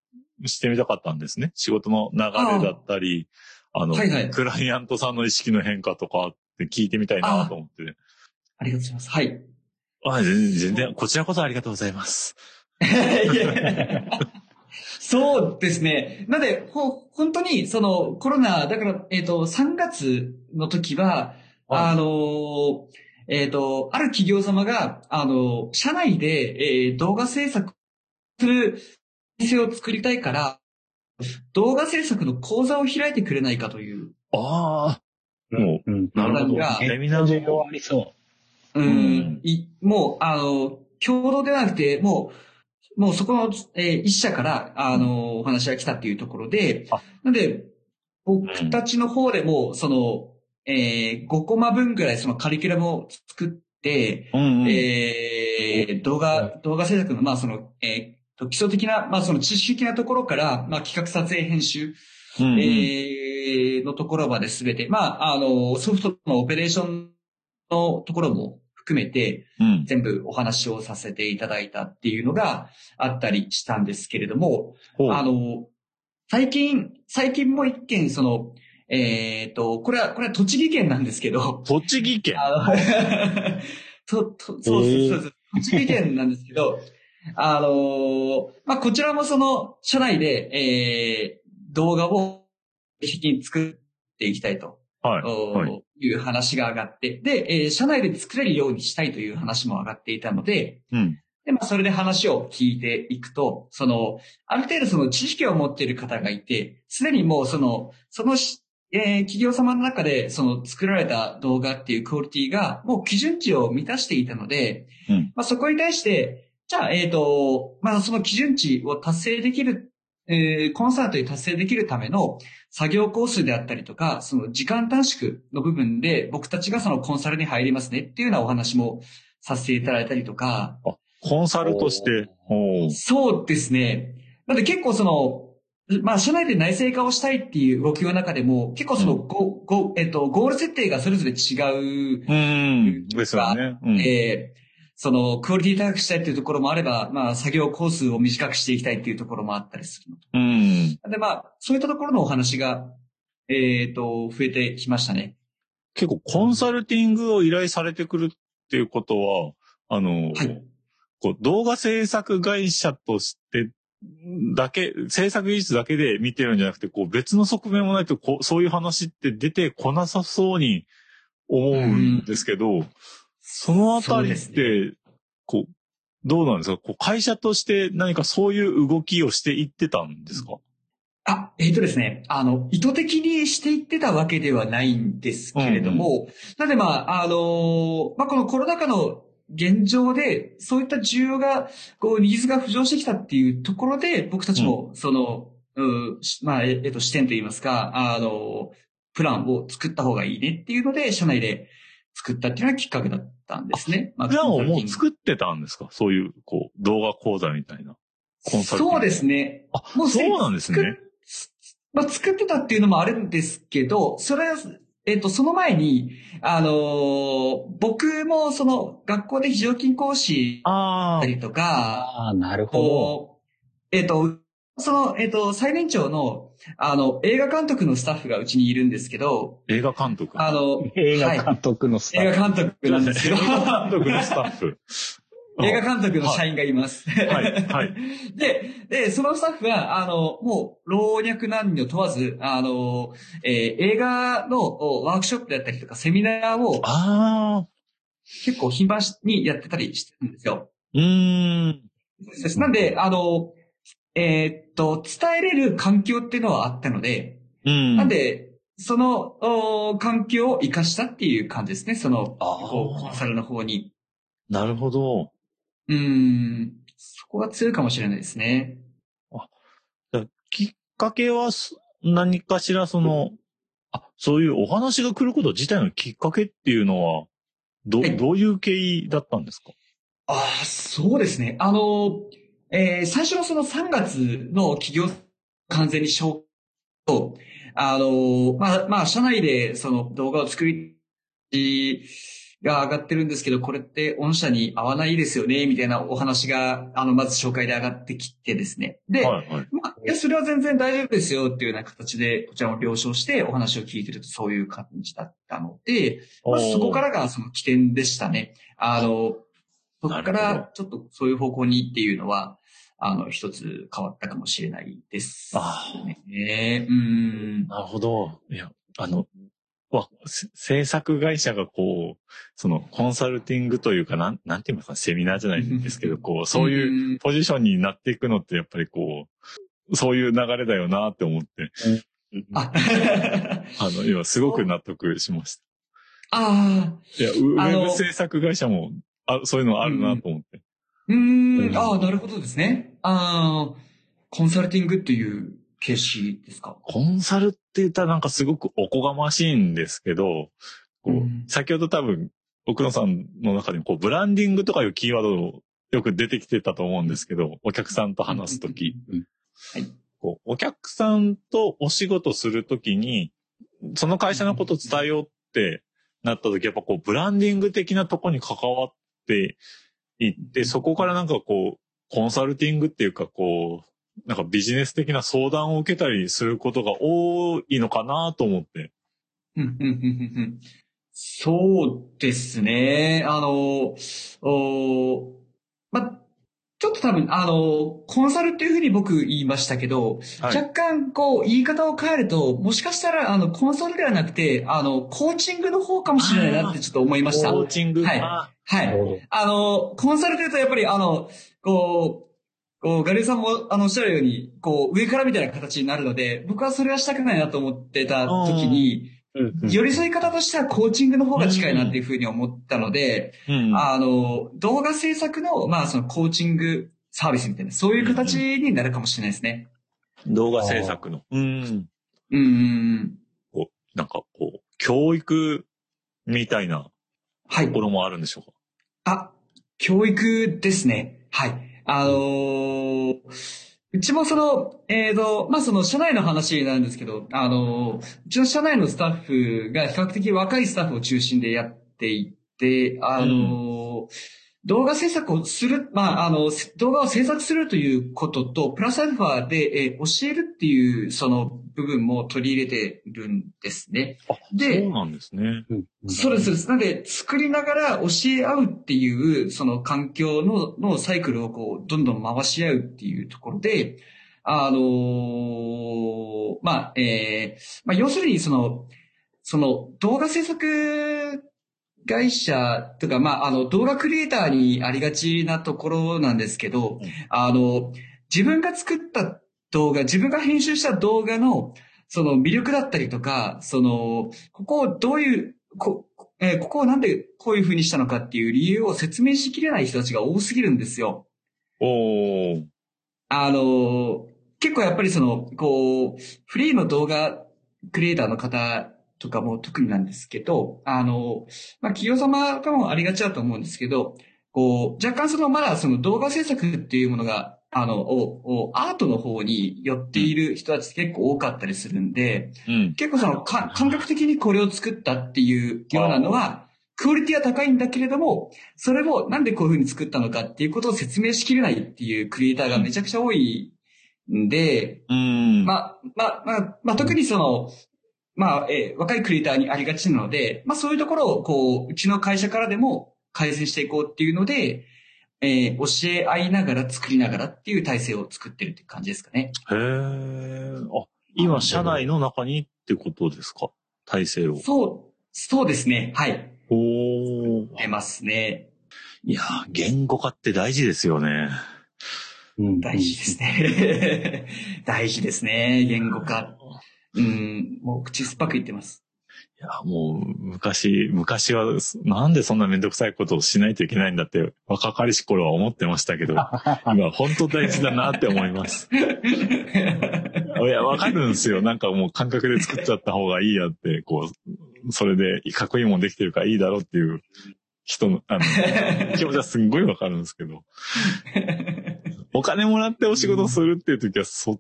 Speaker 2: してみたかったんですね。仕事の流れだったり、あの、
Speaker 3: はいはい
Speaker 2: クライアントさんの意識の変化とかって聞いてみたいなと思って。
Speaker 3: ありがとうございます。はい。
Speaker 2: あ全然、全然、こちらこそありがとうございます。
Speaker 3: そうですね。なので、ほ、本当に、その、コロナ、だから、えっ、と、3月の時は、
Speaker 2: はい
Speaker 3: あの、えっ、と、ある企業様が、あの、社内で、えー動画制作する店を作りたいから、動画制作の講座を開いてくれないかという、
Speaker 2: ああ、も
Speaker 1: うん。
Speaker 2: う、なるほど。
Speaker 3: が
Speaker 2: セミナー
Speaker 1: 需要ありそ
Speaker 3: う。ん、
Speaker 2: うん。
Speaker 3: いもう、あの、共同ではなくて、もう、もうそこの、えー一社から、あの、お話が来たっていうところで
Speaker 2: あ、
Speaker 3: なので、僕たちの方でも、その、えー5コマ分ぐらいそのカリキュラムを作って、
Speaker 2: うんうん。
Speaker 3: えー動画、動画制作の、まあその、えーと基礎的な、まあその知識的なところから、まあ企画撮影編集、
Speaker 2: うんうん
Speaker 3: えーのところまで全て、まあ、あの、ソフトのオペレーションのところも含めて、
Speaker 2: うん。
Speaker 3: 全部お話をさせていただいたっていうのがあったりしたんですけれども、
Speaker 2: ほう
Speaker 3: あの、最近、最近も一件、その、えっ、と、これは、これは栃木県なんですけど、
Speaker 2: 栃木県。
Speaker 3: そうそうそう栃木県なんですけど、あのまあ、こちらもその、社内で、えー動画を的に作っていきたいと。
Speaker 2: はい。い。
Speaker 3: いう話が上がって、で、えー社内で作れるようにしたいという話も上がっていたので、
Speaker 2: うん。
Speaker 3: で、まあ、それで話を聞いていくと、その、ある程度その知識を持っている方がいて、すでにもうその、そのし、えー企業様の中で、その作られた動画っていうクオリティが、もう基準値を満たしていたので、
Speaker 2: うん。
Speaker 3: まあ、そこに対して、じゃあ、えっ、と、まあ、その基準値を達成できる、えーコンサートに達成できるための作業工数であったりとか、その時間短縮の部分で僕たちがそのコンサルに入りますねっていうようなお話もさせていただいたりとか、
Speaker 2: コンサルとして、
Speaker 3: そうですね。なので結構その、まあ、社内で内製化をしたいっていう動きの中でも、結構その、ゴゴえっと、ゴール設定がそれぞれ違う、
Speaker 2: うん。ですよね。うん。
Speaker 3: えーその、クオリティ高くしたいっていうところもあれば、まあ、作業工数を短くしていきたいっていうところもあったりするの
Speaker 2: うん。
Speaker 3: で、まあ、そういったところのお話が、えっ、と、増えてきましたね。
Speaker 2: 結構コンサルティングを依頼されてくるっていうことは、あの、
Speaker 3: はい。
Speaker 2: こう動画制作会社としてだけ、制作技術だけで見てるんじゃなくて、こう別の側面もないと、こう、そういう話って出てこなさそうに思うんですけど、そのあたりって、こう、どうなんですか？こう会社として何かそういう動きをしていってたんですか？
Speaker 3: あ、えっ、とですね、あの、意図的にしていってたわけではないんですけれども、なのでまあ、あのーまあ、このコロナ禍の現状で、そういった需要が、こう、ニーズが浮上してきたっていうところで、僕たちも、その、うしまあ、ええっと、視点といいますか、あの、プランを作った方がいいねっていうので、社内で作ったっていうのがきっかけだったんですね。まあ
Speaker 2: プランをもう
Speaker 3: っ
Speaker 2: 作ってたんですか？そういう、こう、動画講座みたいな。コンサル
Speaker 3: そうですね。
Speaker 2: あ、
Speaker 3: もう
Speaker 2: そうなんですね。
Speaker 3: まあ、作ってたっていうのもあるんですけど、それは、えっ、と、その前に、あのー僕もその学校で非常勤講師だ
Speaker 2: あ
Speaker 3: ったりとか、
Speaker 1: ああ、なるほど。
Speaker 3: えっ、と、その、えっ、と、最年長の、あの、映画監督のスタッフがうちにいるんですけど、
Speaker 2: 映画監督。
Speaker 3: あの、
Speaker 1: 映画
Speaker 3: はい
Speaker 1: 監督のスタッフ。
Speaker 3: 映画監督なんですけど、
Speaker 2: 映画監督のスタッフ。
Speaker 3: 映画監督の社員がいます。
Speaker 2: はい、はい。
Speaker 3: で、で、そのスタッフは、あの、もう、老若男女問わず、あの、えー映画のおワークショップだったりとか、セミナーを
Speaker 2: ああ、
Speaker 3: 結構頻繁にやってたりしてるんですよ。
Speaker 2: うーん。
Speaker 3: ですなんで、あの、えーっと、伝えれる環境っていうのはあったので、
Speaker 2: うん。
Speaker 3: なんで、その、お環境を活かしたっていう感じですね、その、コン
Speaker 2: あ、
Speaker 3: サルの方に。
Speaker 2: なるほど。
Speaker 3: うーん、そこが強いかもしれないですね。
Speaker 2: じゃあきっかけはす何かしらその、あ、そういうお話が来ること自体のきっかけっていうのは、ど、
Speaker 3: はい
Speaker 2: どういう経緯だったんですか？
Speaker 3: ああ、そうですね。あの、えー最初のその3月の企業完全に消と、あの、まあ、まあ、社内でその動画を作り、が上がってるんですけど、これって御社に合わないですよね、みたいなお話が、あの、まず紹介で上がってきてですね。で、
Speaker 2: はい、はい。
Speaker 3: まあ、いや、それは全然大丈夫ですよっていうような形で、こちらも了承してお話を聞いてるとそういう感じだったので、まずそこからがその起点でしたね。あの、そこからちょっとそういう方向にっていうのは、あの、一つ変わったかもしれないです。
Speaker 2: あ
Speaker 3: ね。うん。
Speaker 2: なるほど。いや、あの、制作会社がこう、そのコンサルティングというか、なん、なんて言いますか、セミナーじゃないんですけど、こう、そういう
Speaker 3: うん。
Speaker 2: ポジションになっていくのって、やっぱりこう、そういう流れだよなって思って、
Speaker 3: あ、
Speaker 2: あの、今すごく納得しました。
Speaker 3: ああ、
Speaker 2: いや、ウェブ制作会社も、あそういうのあるなと思って。
Speaker 3: う
Speaker 1: うん。
Speaker 3: ーん、ああ、なるほどですね。ああ、コンサルティングっていう形式ですか？
Speaker 2: コンサルって言ったらなんかすごくおこがましいんですけど、こう
Speaker 3: うん
Speaker 2: 先ほど多分、奥野さんの中でもこうブランディングとかいうキーワードよく出てきてたと思うんですけど、お客さんと話すとき、
Speaker 1: うん
Speaker 3: はい。
Speaker 2: こうお客さんとお仕事するときに、その会社のことを伝えようってなったとき、やっぱこうブランディング的なとこに関わっていって、そこからなんかこう、コンサルティングっていうかこう、なんかビジネス的な相談を受けたりすることが多いのかなと思って。
Speaker 3: そうですね。あの、おま、ちょっと多分、あの、コンサルっていうふうに僕言いましたけど、
Speaker 2: はい。
Speaker 3: 若干こう言い方を変えると、もしかしたらあの、コンサルではなくて、あの、コーチングの方かもしれないなってちょっと思いました。
Speaker 2: コーチング？
Speaker 3: はい
Speaker 2: あ
Speaker 3: は。
Speaker 1: ない。
Speaker 3: あの、コンサルというとやっぱりあの、こう、こう、ガリさんも、あの、おっしゃるように、こう、上からみたいな形になるので、僕はそれはしたくないなと思ってた時に、
Speaker 1: うん
Speaker 3: 寄り添い方としてはコーチングの方が近いなっていうふうに思ったので、
Speaker 2: うん。
Speaker 3: あの、動画制作の、まあ、そのコーチングサービスみたいな、そういう形になるかもしれないですね。
Speaker 2: 動画制作の。うん。
Speaker 3: うんうん。
Speaker 2: なんかこう、教育みたいな
Speaker 3: はい
Speaker 2: とこ。ろもあるんでしょうか？
Speaker 3: あ、教育ですね。はい。あのーうちもその、えーと、まあ、その社内の話なんですけど、あのーうちの社内のスタッフが比較的若いスタッフを中心でやっていて、あのー動画制作をする、まあ、あの、動画を制作するということと、プラスアルファで、えー教えるっていう、その部分も取り入れてるんですね。
Speaker 2: あ、
Speaker 3: で
Speaker 2: そうなんですね。
Speaker 1: うん
Speaker 3: そうです、そうです。なんで、作りながら教え合うっていう、その環境の、のサイクルをこう、どんどん回し合うっていうところで、あのーまあ、えーまあ、要するにその、その動画制作会社とか、まあ、あの、動画クリエイターにありがちなところなんですけど、
Speaker 2: うん
Speaker 3: あの、自分が作った動画、自分が編集した動画の、その魅力だったりとか、その、ここをどういう、こ、えーここをなんでこういう風にしたのかっていう理由を説明しきれない人たちが多すぎるんですよ。
Speaker 2: おー。
Speaker 3: あの、結構やっぱりその、こう、フリーの動画クリエイターの方とかも特になんですけど、あの、まあ、企業様ともありがちだと思うんですけど、こう、若干そのまだその動画制作っていうものが、あの、ををアートの方に寄っている人たち結構多かったりするんで、
Speaker 2: うん。
Speaker 3: 結構そのか感覚的にこれを作ったっていうようなのは、クオリティは高いんだけれども、それをなんでこういうふうに作ったのかっていうことを説明しきれないっていうクリエイターがめちゃくちゃ多いんで、
Speaker 2: うん。
Speaker 3: まあ、まあ、まあ、まあ、特にその、まあ、えー若いクリエイターにありがちなので、まあそういうところをこう、うちの会社からでも改善していこうっていうので、えー教え合いながら作りながらっていう体制を作ってるって感じですかね。
Speaker 2: へえ。あ、今、社内の中にってことですか？体制を。
Speaker 3: そう、そうですね。はい。
Speaker 2: おー。
Speaker 3: 出ますね。
Speaker 2: いやー、言語化って大事ですよね。
Speaker 1: うん
Speaker 3: 大事ですね。大事ですね。言語化。うん、もう口酸っぱく言ってます。
Speaker 2: いや、もう、昔、昔は、なんでそんなめんどくさいことをしないといけないんだって、若かりし頃は思ってましたけど、今、本当大事だなって思います。いや、わかるんですよ。なんかもう感覚で作っちゃった方がいいやって、こう、それで、かっこいいもんできてるからいいだろうっていう人の、あの、気持ちはすんごいわかるんですけど、お金もらってお仕事するっていう時は、そ、ど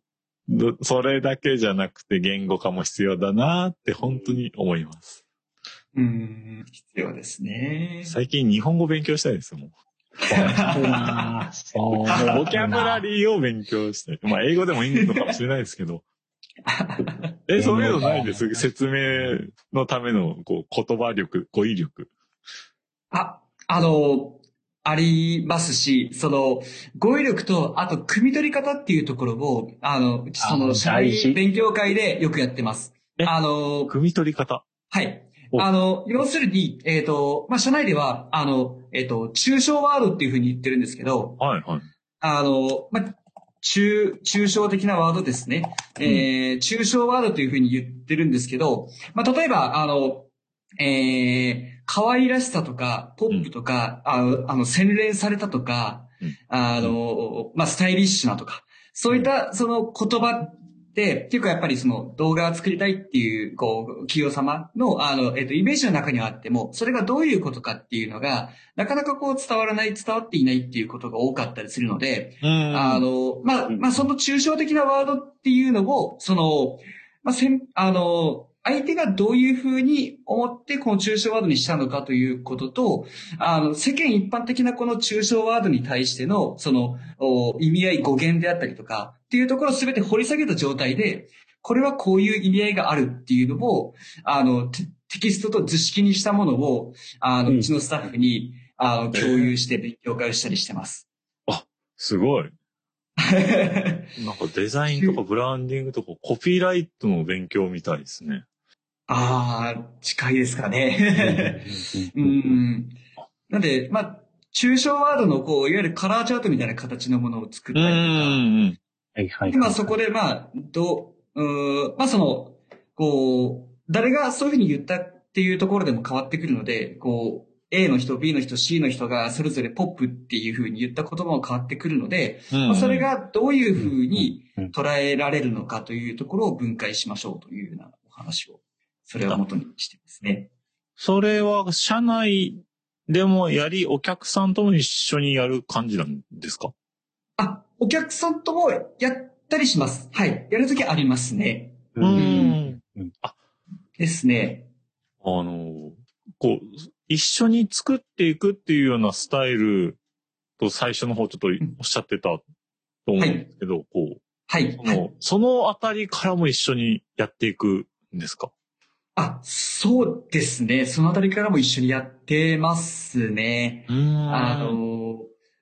Speaker 2: それだけじゃなくて言語化も必要だなって本当に思います。
Speaker 3: うん、必要ですね。
Speaker 2: 最近日本語勉強したいですよ、もう。
Speaker 1: そう。
Speaker 2: ボキャブラリーを勉強して。まあ、英語でもいいのかもしれないですけど。え、そういうのないです？説明のための、こう、言葉力、語彙力。
Speaker 3: あ、あの、ありますし、その、語彙力と、あと、組み取り方っていうところを、あの、うちそ
Speaker 1: あ
Speaker 3: の、社内勉強会でよくやってます。
Speaker 2: え
Speaker 3: あの、
Speaker 2: 組み取り方？
Speaker 3: はい。
Speaker 2: お
Speaker 3: あの、要するに、えっ、と、まあ、社内では、あの、えっ、と、抽象ワードっていうふうに言ってるんですけど、
Speaker 2: はい、はい。
Speaker 3: あの、まあ、中、抽象的なワードですね。えー、抽象ワードというふうに言ってるんですけど、まあ、例えば、あの、えー、可愛らしさとか、ポップとか、あの、あの洗練されたとか、
Speaker 2: うん。
Speaker 3: あの、まあ、スタイリッシュなとか、そういったその言葉って、結構やっぱりその動画を作りたいっていう、こう、企業様の、あの、えっ、と、イメージの中にはあっても、それがどういうことかっていうのが、なかなかこう伝わらない、伝わっていないっていうことが多かったりするので、
Speaker 2: うん。
Speaker 3: あの、まあ、まあ、その抽象的なワードっていうのを、その、まあ、せん、あの、相手がどういうふうに思ってこの抽象ワードにしたのかということと、あの、世間一般的なこの抽象ワードに対しての、その、お意味合い、語源であったりとか、っていうところをすべて掘り下げた状態で、これはこういう意味合いがあるっていうのを、あの、テテキストと図式にしたものを、あの、
Speaker 1: う
Speaker 3: ちのスタッフに、あの、共有して勉強会をしたりしてます。
Speaker 2: すごい。なんかデザインとかブランディングとかコピーライトの勉強みたいですね。
Speaker 3: ああ、近いですかね。うん。なんで、まあ、抽象ワードの、こう、いわゆるカラーチャートみたいな形のものを作ったりとか、
Speaker 2: うん。
Speaker 1: はいはい。
Speaker 3: で、まあそこで、まあ、どう、うーまあその、こう、誰がそういうふうに言ったっていうところでも変わってくるので、こう、A の人、B の人、C の人がそれぞれポップっていうふうに言った言葉も変わってくるので、
Speaker 2: うん
Speaker 3: まあ、それがどういうふうに
Speaker 1: うんうん
Speaker 3: 捉えられるのかというところを分解しましょうというようなお話を、それを元にしてですね。
Speaker 2: それは、社内でもやり、お客さんとも一緒にやる感じなんですか？
Speaker 3: あ、お客さんともやったりします。はい。やるときありますね。
Speaker 1: う。
Speaker 2: うんん。
Speaker 3: ですね。
Speaker 2: あの、こう、一緒に作っていくっていうようなスタイルと最初の方ちょっとおっしゃってたと思うんですけど、こう、
Speaker 3: はい。
Speaker 2: そ
Speaker 3: はい
Speaker 2: の、そのあたりからも一緒にやっていくんですか？
Speaker 3: あ、そうですね。そのあたりからも一緒にやってますね。
Speaker 2: うん
Speaker 3: あの、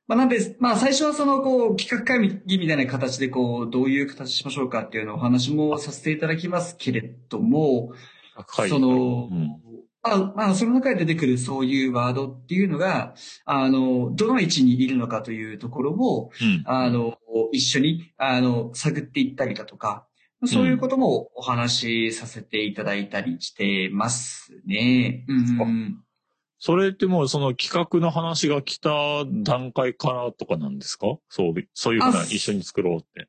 Speaker 3: まあ、なんで、まあ、最初はその、こう、企画会議みたいな形で、こう、どういう形しましょうかっていうのをお話もさせていただきますけれども、
Speaker 2: はい
Speaker 3: その、
Speaker 2: うん
Speaker 3: まあ、まあ、その中で出てくるそういうワードっていうのが、あの、どの位置にいるのかというところを、
Speaker 2: うん。
Speaker 3: あの、一緒に、あの、探っていったりだとか、そういうこともお話しさせていただいたりしてますね。うん。
Speaker 2: それってもうその企画の話が来た段階からとかなんですか？そう、そういうふうな
Speaker 3: あ
Speaker 2: 一緒に作ろうって。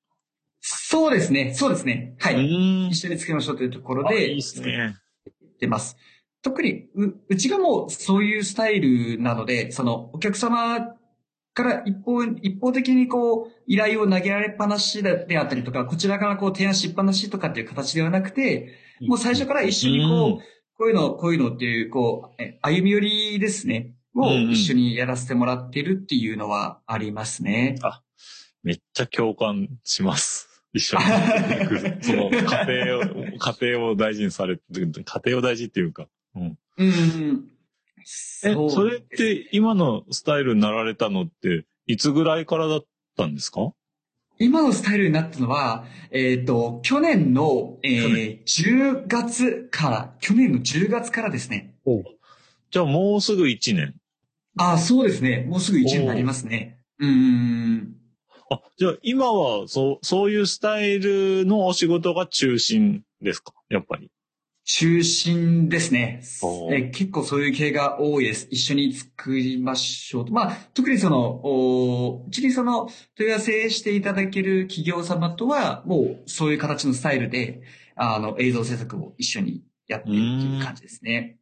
Speaker 3: そうですね。そうですね。は
Speaker 2: う
Speaker 3: い。
Speaker 2: ん
Speaker 3: 一緒に作りましょうというところ
Speaker 2: あ
Speaker 3: で、
Speaker 2: いいっすね。
Speaker 3: ってます。特にう、うちがもうそういうスタイルなので、そのお客様から一方、一方的にこう、依頼を投げられっぱなしであったりとか、こちらからこう提案しっぱなしとかっていう形ではなくて、もう最初から一緒にこう、
Speaker 2: うん
Speaker 3: こういうの、こういうのっていう、こう、え歩み寄りですね。を
Speaker 2: うんうん
Speaker 3: 一緒にやらせてもらってるっていうのはありますね。
Speaker 2: めっちゃ共感します。一緒に。その家庭を、家庭を大事にされてる、家庭を大事っていうか。うん。
Speaker 3: うん。
Speaker 2: え、
Speaker 3: う
Speaker 2: それって今のスタイルになられたのって、いつぐらいからだったんですか？
Speaker 3: 今のスタイルになったのは、えっ、と、去年の、え
Speaker 2: 去
Speaker 3: ー、10月から、去年の10月からですね。
Speaker 1: おう
Speaker 2: じゃあもうすぐ1年。
Speaker 3: あ、そうですね。もうすぐ1年になりますね。うーん。
Speaker 2: あ、じゃあ今は、そう、そういうスタイルのお仕事が中心ですか？やっぱり。
Speaker 3: 中心ですねえ結構そういう系が多いです。一緒に作りましょうと。まあ、特にその、おうちにその問い合わせしていただける企業様とは、もうそういう形のスタイルで、あの、映像制作を一緒にやっているっていう感じですね。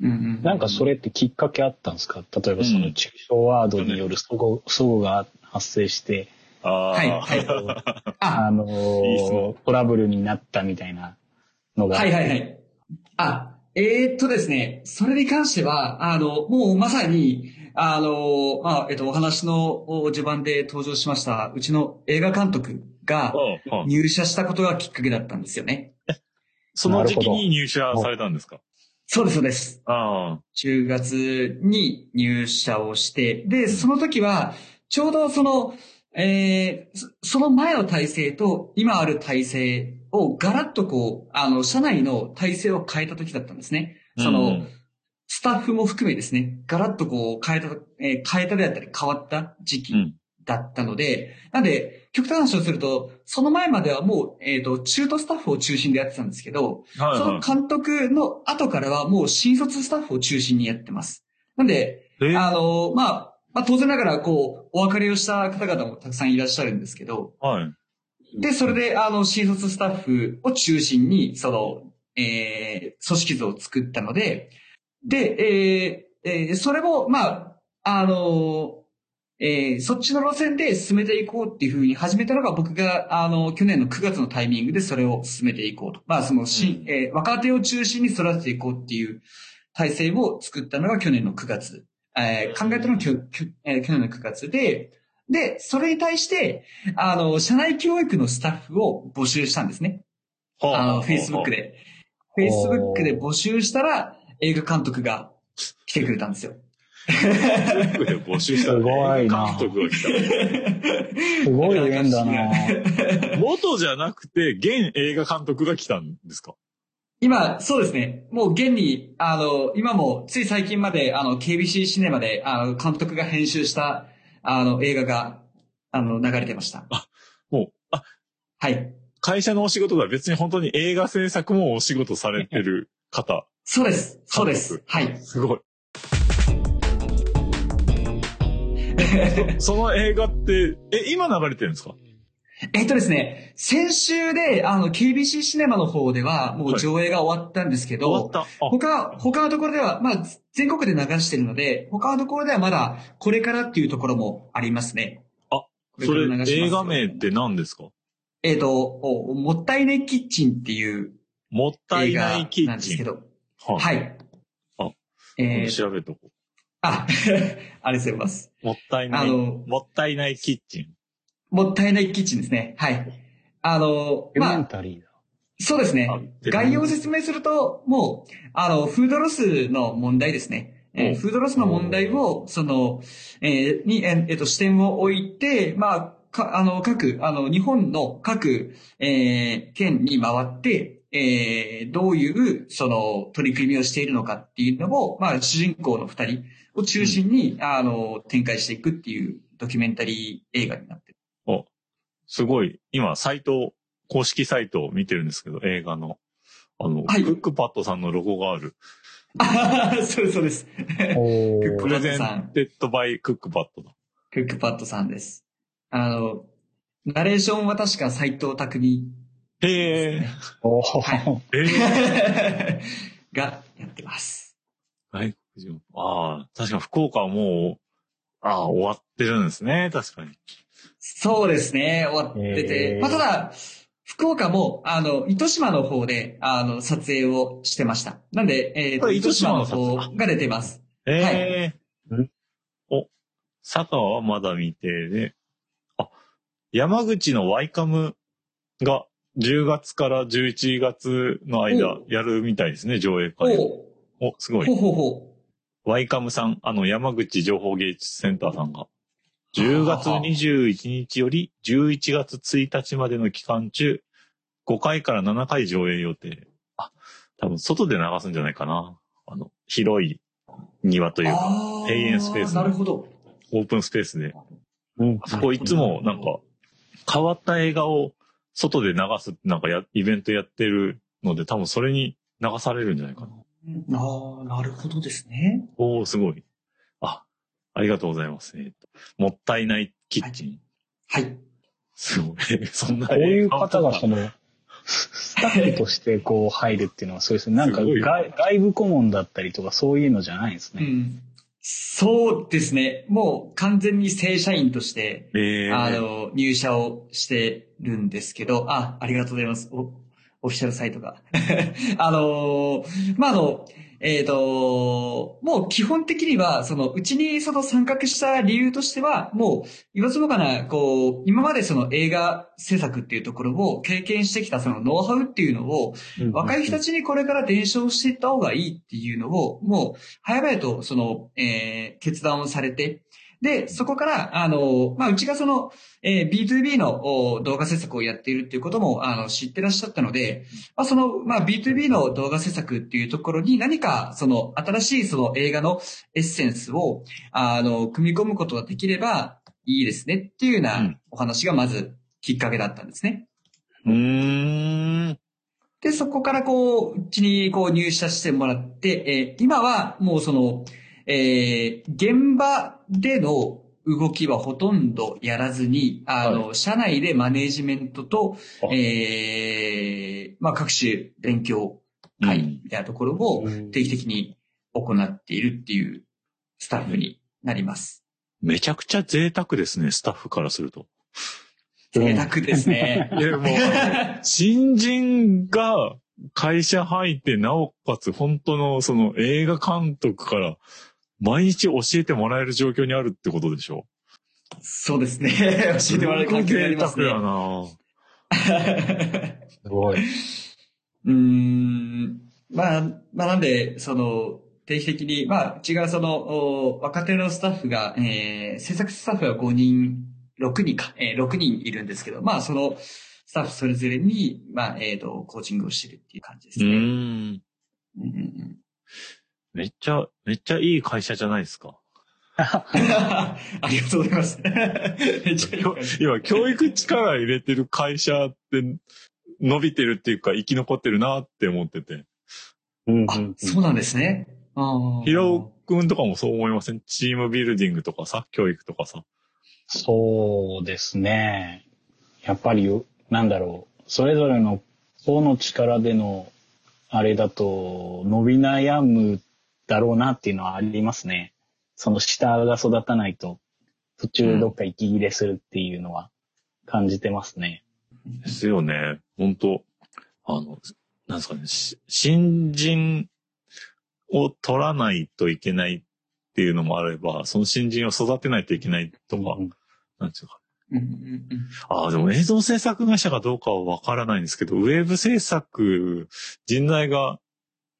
Speaker 3: うんうん。
Speaker 1: なんかそれってきっかけあったんですか？例えばその抽象ワードによる齟齬齟齬が発生して、
Speaker 2: ああ。
Speaker 3: はいはいあ、
Speaker 1: あのトラブルになったみたいなのが。
Speaker 3: はいはいはい。あ、えーっとですね、それに関しては、あの、もうまさに、あの、まあ、えっと、お話のお序盤で登場しました、うちの映画監督が入社したことがきっかけだったんですよね。
Speaker 2: その時期に入社されたんですか？
Speaker 3: そうです、そうです。
Speaker 2: ああ。
Speaker 3: 10月に入社をして、で、その時は、ちょうどその、えーそその前の体制と今ある体制をガラッとこう、あの、社内の体制を変えた時だったんですね。その、
Speaker 2: うん
Speaker 3: スタッフも含めですね、ガラッとこう変えた、えー変えたであったり変わった時期
Speaker 2: うん
Speaker 3: だったので、なんで、極端な話をすると、その前まではもう、えっ、と、中途スタッフを中心でやってたんですけど、
Speaker 2: はいはい。
Speaker 3: その監督の後からはもう新卒スタッフを中心にやってます。なんで、
Speaker 2: え
Speaker 3: あの、まあ、まあ当然ながら、こう、お別れをした方々もたくさんいらっしゃるんですけど、
Speaker 2: はい。
Speaker 3: で、それで、あの、新卒スタッフを中心に、その、えー、組織図を作ったので、で、えー、えーそれも、まあ、あの、えーそっちの路線で進めていこうっていうふうに始めたのが僕が、あの、去年の9月のタイミングでそれを進めていこうと。まあ、その、し
Speaker 2: うん
Speaker 3: えー若手を中心に育てていこうっていう体制を作ったのが去年の9月。えー考えたのがえー去年の9月で、で、それに対して、あの、社内教育のスタッフを募集したんですね。あの、Facebook。で。Facebook で募集したら、映画監督が来てくれたんですよ。
Speaker 2: Facebook で募集した
Speaker 1: すごいな
Speaker 2: 監督が来た。
Speaker 1: すごい縁だな
Speaker 2: 元じゃなくて、現映画監督が来たんですか？
Speaker 3: 今、そうですね。もう現に、あの、今も、つい最近まで、あの、KBC シネマで、あの、監督が編集した、あの、映画が、あの、流れてました。
Speaker 2: もう、あ、
Speaker 3: はい。
Speaker 2: 会社のお仕事が別に本当に映画制作もお仕事されてる方。
Speaker 3: そうです。そうです
Speaker 2: 監。
Speaker 3: はい。
Speaker 2: すごい。その映画って、え、今流れてるんですか？
Speaker 3: えっとですね、先週で、あの、KBC シネマの方では、もう上映が終わったんですけど、
Speaker 2: 終わった。あ、
Speaker 3: 他、他のところでは、まあ、全国で流してるので、他のところではまだ、これからっていうところもありますね。
Speaker 2: あ
Speaker 3: こ
Speaker 2: それ
Speaker 3: 流します
Speaker 2: 映画名って何ですか？
Speaker 3: えっ、とお、もったいないキッチンっていう
Speaker 2: もったいないキッチン。
Speaker 3: なんですけど、
Speaker 2: はい。
Speaker 3: はい。
Speaker 2: あ
Speaker 3: えー、
Speaker 2: 調べとこ
Speaker 3: あ、ありがとうございます。
Speaker 2: う。もったいない、
Speaker 3: あの
Speaker 2: もったいないキッチン。
Speaker 3: もったいないキッチンですね。はい。あの、まあ。そうですね
Speaker 2: あ。
Speaker 3: 概要を説明すると、もう、あの、フードロスの問題ですね。えー
Speaker 2: うん
Speaker 3: フードロスの問題を、その、えーに、えーえっと、視点を置いて、まあ、か、あの、各、あの、日本の各、えー県に回って、えーどういう、その、取り組みをしているのかっていうのを、まあ、主人公の二人を中心に、あの、展開していくっていうドキュメンタリー映画になって
Speaker 2: すごい。今、サイト、公式サイトを見てるんですけど、映画の。あの、
Speaker 3: はい
Speaker 2: クックパッドさんのロゴがある。
Speaker 3: あーそうです、そうです。
Speaker 1: おー
Speaker 3: クック
Speaker 2: presented by クックパッドだ。
Speaker 3: クックパッドさんです。あの、ナレーションは確か斎藤工
Speaker 2: へえ。
Speaker 1: おー
Speaker 3: は
Speaker 2: ええ。
Speaker 3: がやってます。
Speaker 2: 外国人。ああ、確かに福岡はもう、ああ、終わってるんですね。確かに。
Speaker 3: そうですね、終わってて。まあ、ただ、福岡も、あの、糸島の方で、あの、撮影をしてました。なんで、えっ、と、
Speaker 2: これ
Speaker 3: 糸島の方が出てます。
Speaker 2: ええ
Speaker 1: はい
Speaker 2: お、佐川はまだ未定で、あ、山口のワイカムが10月から11月の間
Speaker 3: お
Speaker 2: やるみたいですね、上映
Speaker 3: ほ
Speaker 2: 会。
Speaker 3: う。
Speaker 2: お、すごい
Speaker 3: ほう。ほうほ
Speaker 2: ワイカムさん、あの、山口情報芸術センターさんが、10月21日より11月1日までの期間中、5回から7回上映予定。あ、多分外で流すんじゃないかな。あの、広い庭と
Speaker 3: う。
Speaker 2: いうか、
Speaker 3: あ
Speaker 2: 庭園スペース
Speaker 3: なるほど。
Speaker 2: オープンスペースで。
Speaker 1: うん
Speaker 2: あそこいつもなんか、変わった映画を外で流す、なんかや、イベントやってるので、多分それに流されるんじゃないかな。
Speaker 3: ああ、なるほどですね。
Speaker 2: おー、すごい。あ、ありがとうございます。えっと、もったいないキッチン。
Speaker 3: はい。
Speaker 2: すごい。そんな
Speaker 1: こういう方がその、スタッフとしてこう入るっていうのはそうですね。なんか外外部顧問だったりとかそういうのじゃないんですね。
Speaker 3: うん。そうですね。もう完全に正社員として、
Speaker 2: えー、
Speaker 3: あの、入社をしてるんですけど、あ、ありがとうございます。お、オフィシャルサイトが。あの、まあ、あの、えっ、と、もう基本的には、その、うちにその参画した理由としては、もう、言わずもがな、こう、今までその映画制作っていうところを経験してきたそのノウハウっていうのを、若い人たちにこれから伝承していった方がいいっていうのを、もう、早々と、その、えー決断をされて、で、そこから、あの、まあ、うちがその、えー B2B のお動画制作をやっているっていうことも、あの、知ってらっしゃったので、まあ、その、まあ、B2B の動画制作っていうところに何か、その、新しいその映画のエッセンスを、あの、組み込むことができればいいですねっていうよう
Speaker 2: う
Speaker 3: なんお話がまずきっかけだったんですね。
Speaker 2: うーん。
Speaker 3: で、そこからこう、うちにこう入社してもらって、えー今はもうその、えー現場での動きはほとんどやらずに、あの、社内でマネージメントと、
Speaker 2: あ
Speaker 3: えーまあ、各種勉強会みたいなところを
Speaker 1: うん
Speaker 3: 定期的に行っているっていうスタッフになります。
Speaker 2: めちゃくちゃ贅沢ですね、スタッフからすると。
Speaker 3: 贅沢ですね。
Speaker 2: いや、もう、新人が会社入って、なおかつ本当のその映画監督から毎日教えてもらえる状況にあるってことでしょ？
Speaker 3: そうですね。教えてもらえる環境になりますね
Speaker 2: すごい。
Speaker 3: うーん。まあ、まあなんで、その、定期的に、まあ、違うその、お若手のスタッフが、えー、制作スタッフが5人、6人か、えー、6人いるんですけど、まあ、その、スタッフそれぞれに、まあ、えっ、と、コーチングをしてるっていう感じです
Speaker 2: う
Speaker 3: ね。
Speaker 2: ん。
Speaker 3: うんうんうん
Speaker 2: めっちゃ、めっちゃいい会社じゃないですか。
Speaker 3: ありがとうございます。めっちゃいい
Speaker 2: 今、教育力入れてる会社って伸びてるっていうか生き残ってるなって思ってて。
Speaker 3: あ
Speaker 1: うんうん、
Speaker 3: そうなんですね。あー
Speaker 2: ヒロ君とかもそう思いません？チームビルディングとかさ、教育とかさ。
Speaker 1: そうですね。やっぱり、なんだろう。それぞれの個の力での、あれだと、伸び悩むだろうなっていうのはありますね。その下が育たないと、途中どっか息切れするっていうのは感じてますね。
Speaker 2: ですよね。本当あの、なんですかね、し新人を取らないといけないっていうのもあれば、その新人を育てないといけないとか、
Speaker 1: うん
Speaker 2: なんですか。
Speaker 3: うんうんうん
Speaker 2: ああ、でも映像制作会社かどうかはわからないんですけど、ウェブ制作人材が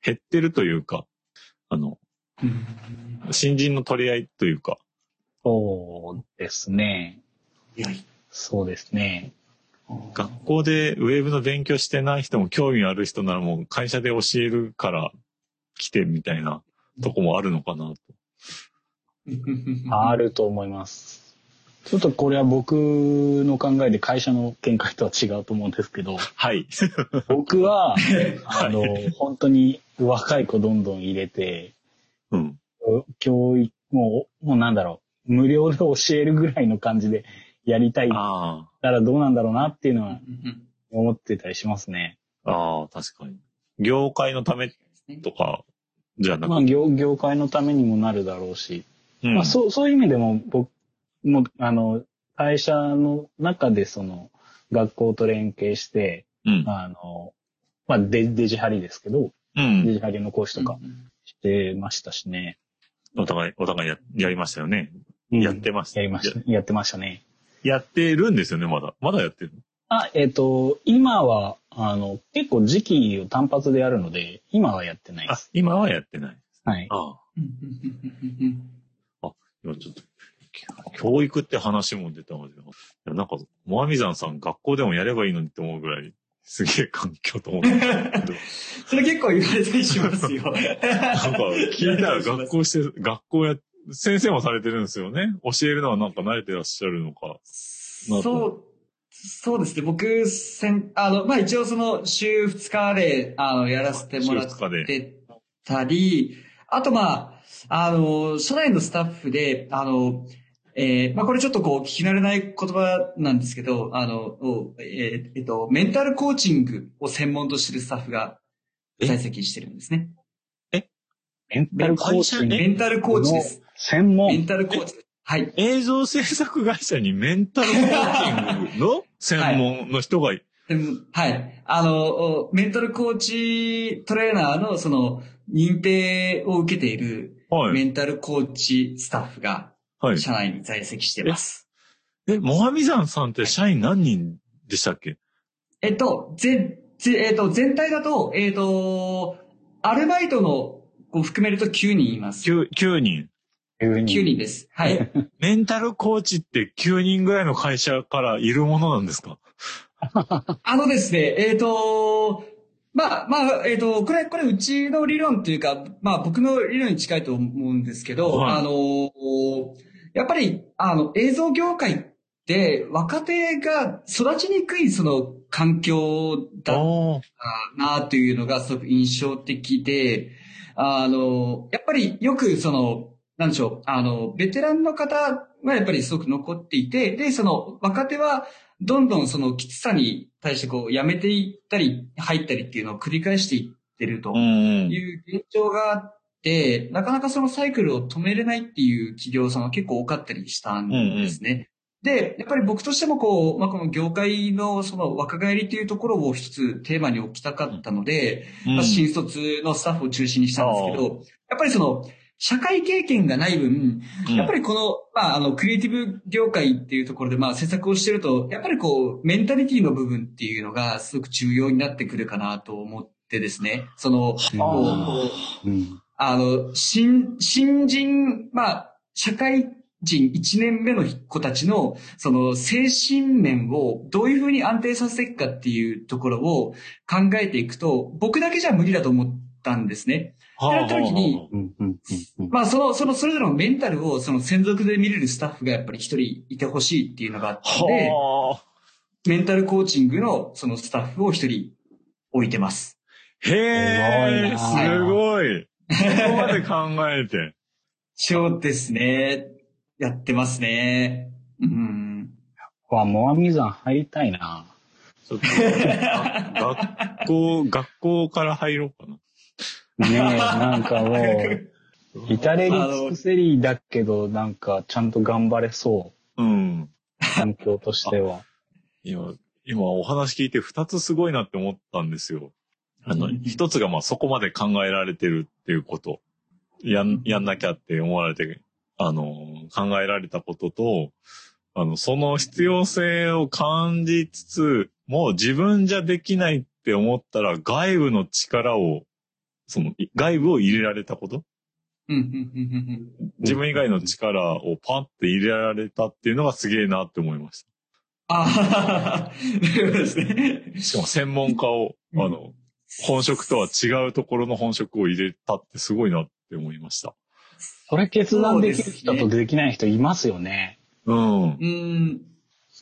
Speaker 2: 減ってるというか、あの、
Speaker 3: うん
Speaker 2: 新人の取り合いというか、
Speaker 1: そうですね。そうですね。
Speaker 2: 学校でウェブの勉強してない人も興味ある人ならもう会社で教えるから来てみたいなとこもあるのかなと。
Speaker 1: あると思います。ちょっとこれは僕の考えで会社の見解とは違うと思うんですけど、
Speaker 2: はい。
Speaker 1: 僕は、あの、本当に若い子どんどん入れて、
Speaker 2: うん。
Speaker 1: 教育、もう、もうなんだろう、無料で教えるぐらいの感じでやりたい
Speaker 2: あ
Speaker 1: たらどうなんだろうなっていうのは
Speaker 3: うん
Speaker 1: 思ってたりしますね。
Speaker 2: あ、ああ、確かに。業界のため
Speaker 3: うん
Speaker 2: とか、じゃなく
Speaker 1: まあ業、業界のためにもなるだろうし、
Speaker 2: うん
Speaker 1: まあそう、そういう意味でも僕も、あの、会社の中でその、学校と連携して、
Speaker 2: うん。
Speaker 1: あの、まあデデジハリですけど、
Speaker 2: う
Speaker 1: デ
Speaker 2: ん。
Speaker 1: ジハリの講師とかしてましたしね。
Speaker 2: お互い、お互いや、やりましたよね。
Speaker 1: うん
Speaker 2: やってました。
Speaker 1: やりました、やってましたね。
Speaker 2: やってるんですよね、まだ。まだやってる
Speaker 1: あ、えっ、と、今は、あの、結構時期を単発でやるので、今はやってないで
Speaker 2: あ
Speaker 1: す。、
Speaker 2: 今はやってない。
Speaker 1: はい。
Speaker 2: ああ。
Speaker 3: うんうんうんうん
Speaker 2: 今ちょっと、教育って話も出たので、なんか、モアミザンさん学校でもやればいいのにって思うぐらい、すげえ環境と思ってたんですけど、
Speaker 3: それ結構言われたりしますよ。
Speaker 2: なんか聞いたら学校して、学校や、先生もされてるんですよね。教えるのはなんか慣れてらっしゃるのか。
Speaker 3: そう、そうですね。僕、せん、あの、まあ、一応その、週2日で、あの、やらせてもらってたり、あと、まあ、あの、社内のスタッフで、あの、えーまあ、これちょっとこう、聞き慣れない言葉なんですけど、あの、おえーえっと、メンタルコーチングを専門としてるスタッフが
Speaker 2: え？
Speaker 3: 在籍してるんですね。
Speaker 1: メンタルコーチン？グ
Speaker 3: メンタルコーチです。
Speaker 1: 専門？
Speaker 3: メンタルコーチです。はい。
Speaker 2: 映像制作会社にメンタルコーチングの？専門の人がい、
Speaker 3: でもはい。あの、おメンタルコーチトレーナーのその認定を受けている
Speaker 2: はい。
Speaker 3: メンタルコーチスタッフが
Speaker 2: はい。
Speaker 3: 社内に在籍してます。
Speaker 2: え、モハミザンさんって社員何人でしたっけ？
Speaker 3: えっと、ぜ、ぜえっと、全体だと、えっと、アルバイトのを含めると9人います。
Speaker 2: ?9、9人。
Speaker 1: 9
Speaker 3: 9人です。はい。
Speaker 2: メンタルコーチって9人ぐらいの会社からいるものなんですか？
Speaker 3: あのですね、えっ、と、まあ、まあ、えっ、と、これ、これ、うちの理論というか、まあ、僕の理論に近いと思うんですけど、
Speaker 2: はい
Speaker 3: あの、やっぱり、あの、映像業界って、若手が育ちにくい、その、環境だっ
Speaker 2: あ
Speaker 3: たな、というのがすごく印象的で、あの、やっぱりよく、その、なんでしょう、あの、ベテランの方はやっぱりすごく残っていて、で、その、若手は、どんどんそのきつさに対してこう、やめていったり、入ったりっていうのを繰り返していってると。いう現状があって、なかなかそのサイクルを止めれないっていう企業さんは結構多かったりしたんですね。で、やっぱり僕としてもこう、まあ、この業界のその若返りっていうところを一つテーマに置きたかったので、
Speaker 2: うん。
Speaker 3: まあ、新卒のスタッフを中心にしたんですけど、やっぱりその、社会経験がない分、やっぱりこの、まあ、あの、クリエイティブ業界っていうところで、まあ、制作をしてると、やっぱりこう、メンタリティの部分っていうのがすごく重要になってくるかなと思ってですね、その、う
Speaker 1: ん。
Speaker 3: あの、新、新人、まあ、社会人1年目の子たちの、その精神面をどういうふうに安定させていくかっていうところを考えていくと、僕だけじゃ無理だと思ったんですね。
Speaker 2: は
Speaker 3: やった時にまあ、その、その、それぞれのメンタルを、その専属で見れるスタッフがやっぱり一人いてほしいっていうのがあったので、
Speaker 2: はあ。
Speaker 3: メンタルコーチングのそのスタッフを一人置いてます。
Speaker 2: へえ、
Speaker 1: す
Speaker 2: すごい。そこまで考えて。
Speaker 3: そうですね。やってますね。うん。
Speaker 1: わ、モアミ山入りたいな。
Speaker 2: ちょっと、が学校、学校から入ろうかな。
Speaker 1: ねえ、なんかもう、至れり尽くせりだけど、なんかちゃんと頑張れそ
Speaker 2: うん。
Speaker 1: う。環境としては。
Speaker 2: 今、今お話聞いて二つすごいなって思ったんですよ。あの
Speaker 3: うん、
Speaker 2: 一つがまあそこまで考えられてるっていうこと。やん、やんなきゃって思われて、あの、考えられたことと、あの、その必要性を感じつつ、もう自分じゃできないって思ったら外部の力を、その、い外部を入れられたこと？
Speaker 3: うん、うん、うん、うん。
Speaker 2: 自分以外の力をパンって入れられたっていうのがすげえなって思いまし
Speaker 3: ああ、なるほどですね。
Speaker 2: た。しかも専門家を、あの、本職とは違うところの本職を入れたってすごいなって思いました。
Speaker 1: それ決断できる人とできない人いますよね。
Speaker 2: うん。
Speaker 3: うん。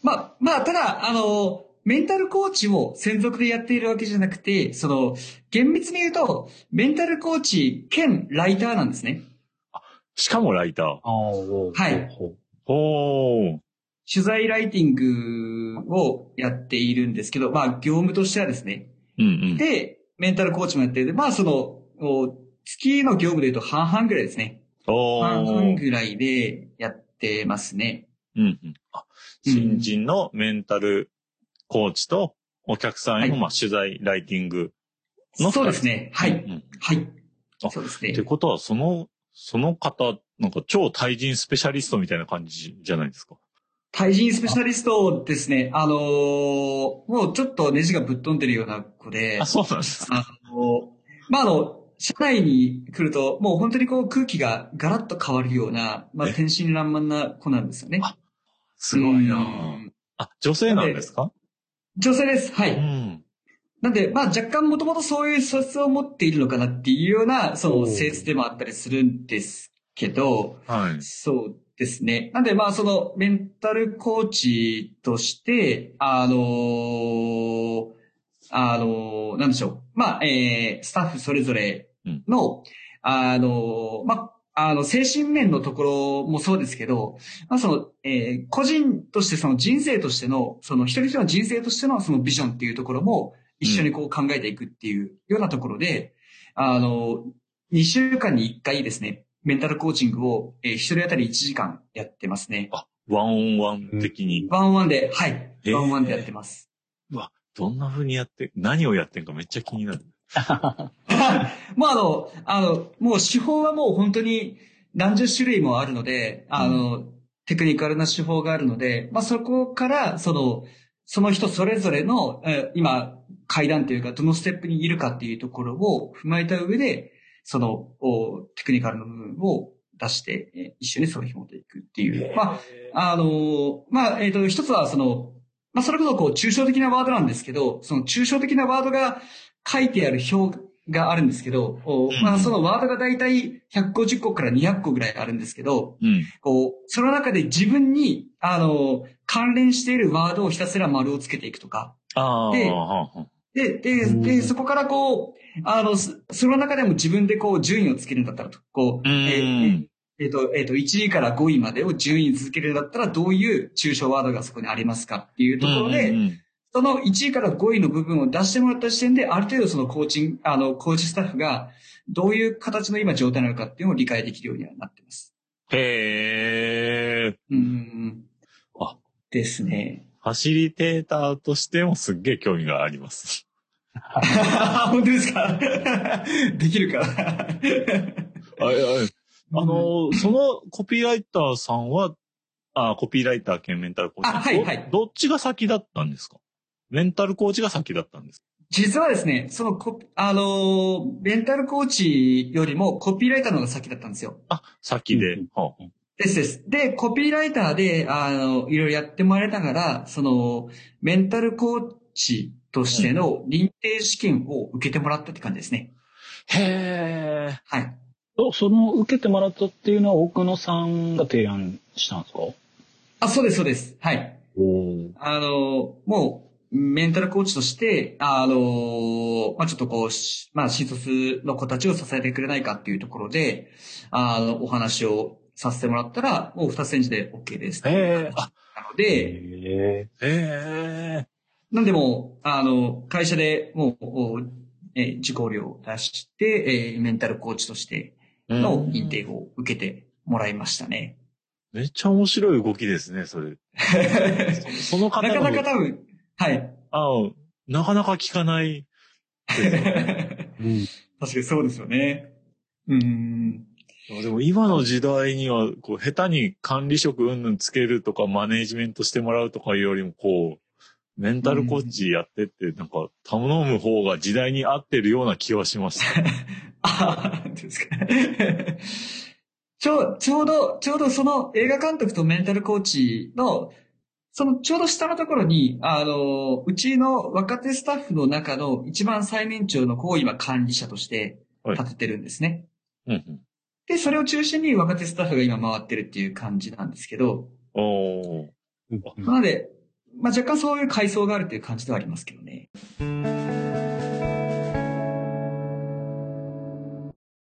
Speaker 3: まあ、まあ、ただ、あの、メンタルコーチを専属でやっているわけじゃなくて、その、厳密に言うと、メンタルコーチ兼ライターなんですね。
Speaker 2: しかもライター。
Speaker 3: はい
Speaker 1: ほう
Speaker 2: ほー。
Speaker 3: 取材ライティングをやっているんですけど、まあ、業務としてはですね。
Speaker 2: うんうん。
Speaker 3: で、メンタルコーチもやっている。まあ、その、お月の業務で言うと半々ぐらいですね。
Speaker 2: お
Speaker 3: 半々
Speaker 2: ー。
Speaker 3: ぐらいでやってますね。
Speaker 2: うんうん。あ、新人のメンタルコーチとお客さんへの、
Speaker 3: はい
Speaker 2: まあ、取材、ライティングの。
Speaker 3: そうですね。はい。
Speaker 2: うんうん。
Speaker 3: はい
Speaker 2: あ。
Speaker 3: そうですね
Speaker 2: って。ことは、その、その方、なんか超対人スペシャリストみたいな感じじゃないですか。
Speaker 3: 対人スペシャリストですね。あのーもうちょっとネジがぶっ飛んでるような子で
Speaker 2: あ、、そうなんですか。
Speaker 3: あのまあ、あの、社内に来ると、もう本当にこう空気がガラッと変わるような、まあ、
Speaker 2: え？
Speaker 3: 天真爛漫な子なんですよね。
Speaker 2: あすごいな
Speaker 3: うん
Speaker 2: あ、女性なんですか？
Speaker 3: 女性です。はい。
Speaker 2: うん。
Speaker 3: なんで、まあ若干もともとそういう素質を持っているのかなっていうような、その性質でもあったりするんですけど、
Speaker 2: はい。
Speaker 3: そうですね。なんで、まあ、その、メンタルコーチとして、あのーあのーなんでしょう。まあ、えー、スタッフそれぞれの、あのーまあ、あの、精神面のところもそうですけど、まあ、その、えー個人として、その人生としての、その一人一人の人生としてのそのビジョンっていうところも一緒にこう考えていくっていうようなところで、あの、2週間に1回ですね、メンタルコーチングを、えー一人当たり1時間やってますね。
Speaker 2: あ、ワンオンワン的に。
Speaker 3: ワンワンで、はい。
Speaker 2: えー
Speaker 3: ワンワンでやってます。
Speaker 2: うわ、どんな風にやって、何をやってんかめっちゃ気になる。
Speaker 3: もうあの、あの、もう手法はもう本当に何十種類もあるので、あの、テクニカルな手法があるので、まあそこから、その、その人それぞれの、えー今、階段というか、どのステップにいるかっていうところを踏まえた上で、その、おテクニカルの部分を出して、えー一緒にそれを紐ていくっていう。まあ、あの、まあ、えっ、と、一つはその、まあ、それこそこう、抽象的なワードなんですけど、その抽象的なワードが書いてある表があるんですけど、おまあ、そのワードがだいたい150個から200個ぐらいあるんですけど、
Speaker 2: うん。
Speaker 3: こう、その中で自分に、あの、関連しているワードをひたすら丸をつけていくとか。でで、で、
Speaker 1: うん
Speaker 3: で、そこからこう、あの、そその中でも自分でこう、順位をつけるんだったらと、こう、
Speaker 2: う
Speaker 3: えー
Speaker 2: ん。
Speaker 3: えっ、と、えっ、と、1位から5位までを順位続けるんだったら、どういう抽象ワードがそこにありますかっていうところで、その1位から5位の部分を出してもらった時点で、ある程度そのコーチング、あの、コーチスタッフが、どういう形の今状態なのかっていうのを理解できるようにはなってます。
Speaker 2: へえ。
Speaker 3: うん。
Speaker 2: あ
Speaker 3: ですね。
Speaker 2: ファシリテーターとしてもすっげえ興味があります。
Speaker 3: 本当ですか？できるか
Speaker 2: あああの、そのコピーライターさんは、あコピーライター兼メンタルコーチ。
Speaker 3: あはいはい
Speaker 2: どどっちが先だったんですか？メンタルコーチが先だったんですか？
Speaker 3: 実はですね、そのコ、あのーメンタルコーチよりもコピーライターの方が先だったんですよ。
Speaker 2: あ、先で。
Speaker 1: うん
Speaker 2: はあ
Speaker 3: ですです。で、コピーライターで、あの、いろいろやってもらいながら、その、メンタルコーチとしての認定試験を受けてもらったって感じですね。
Speaker 2: へえ。
Speaker 3: はい。
Speaker 1: おその受けてもらったっていうのは奥野さんが提案したんですか？
Speaker 3: あ、そうです、そうです。はい。あの、もう、メンタルコーチとして、あの、まあ、ちょっとこう、しまあ、新卒の子たちを支えてくれないかっていうところで、あの、お話をさせてもらったら、もう二つ返事で OK です。
Speaker 2: へえ。あ、
Speaker 3: なので、
Speaker 1: え
Speaker 2: へえ。
Speaker 3: なんでもう、あの、会社でもう、おえー受講料を出して、えーメンタルコーチとしての認定を受けてもらいましたね。
Speaker 2: めっちゃ面白い動きですね、それ。その方
Speaker 3: な
Speaker 2: の
Speaker 3: かなか多分、はい。
Speaker 2: あなかなか聞かない。
Speaker 3: 確 か
Speaker 1: うん。
Speaker 3: にそうですよね。うん。
Speaker 2: でも今の時代には、こう、下手に管理職うんぬんつけるとか、マネージメントしてもらうとかいうよりも、こう、メンタルコーチやってって、なんか、頼む方が時代に合ってるような気はしました。
Speaker 3: あ あ、ですか。ちょう、ちょうど、ちょうどその映画監督とメンタルコーチの、そのちょうど下のところに、あの、うちの若手スタッフの中の一番最年長の子を今管理者として立ててるんですね。
Speaker 2: うんうん。
Speaker 3: で、それを中心に若手スタッフが今回ってるっていう感じなんですけど、
Speaker 2: おー。
Speaker 3: なので、まあ、若干そういう階層があるという感じではありますけどね。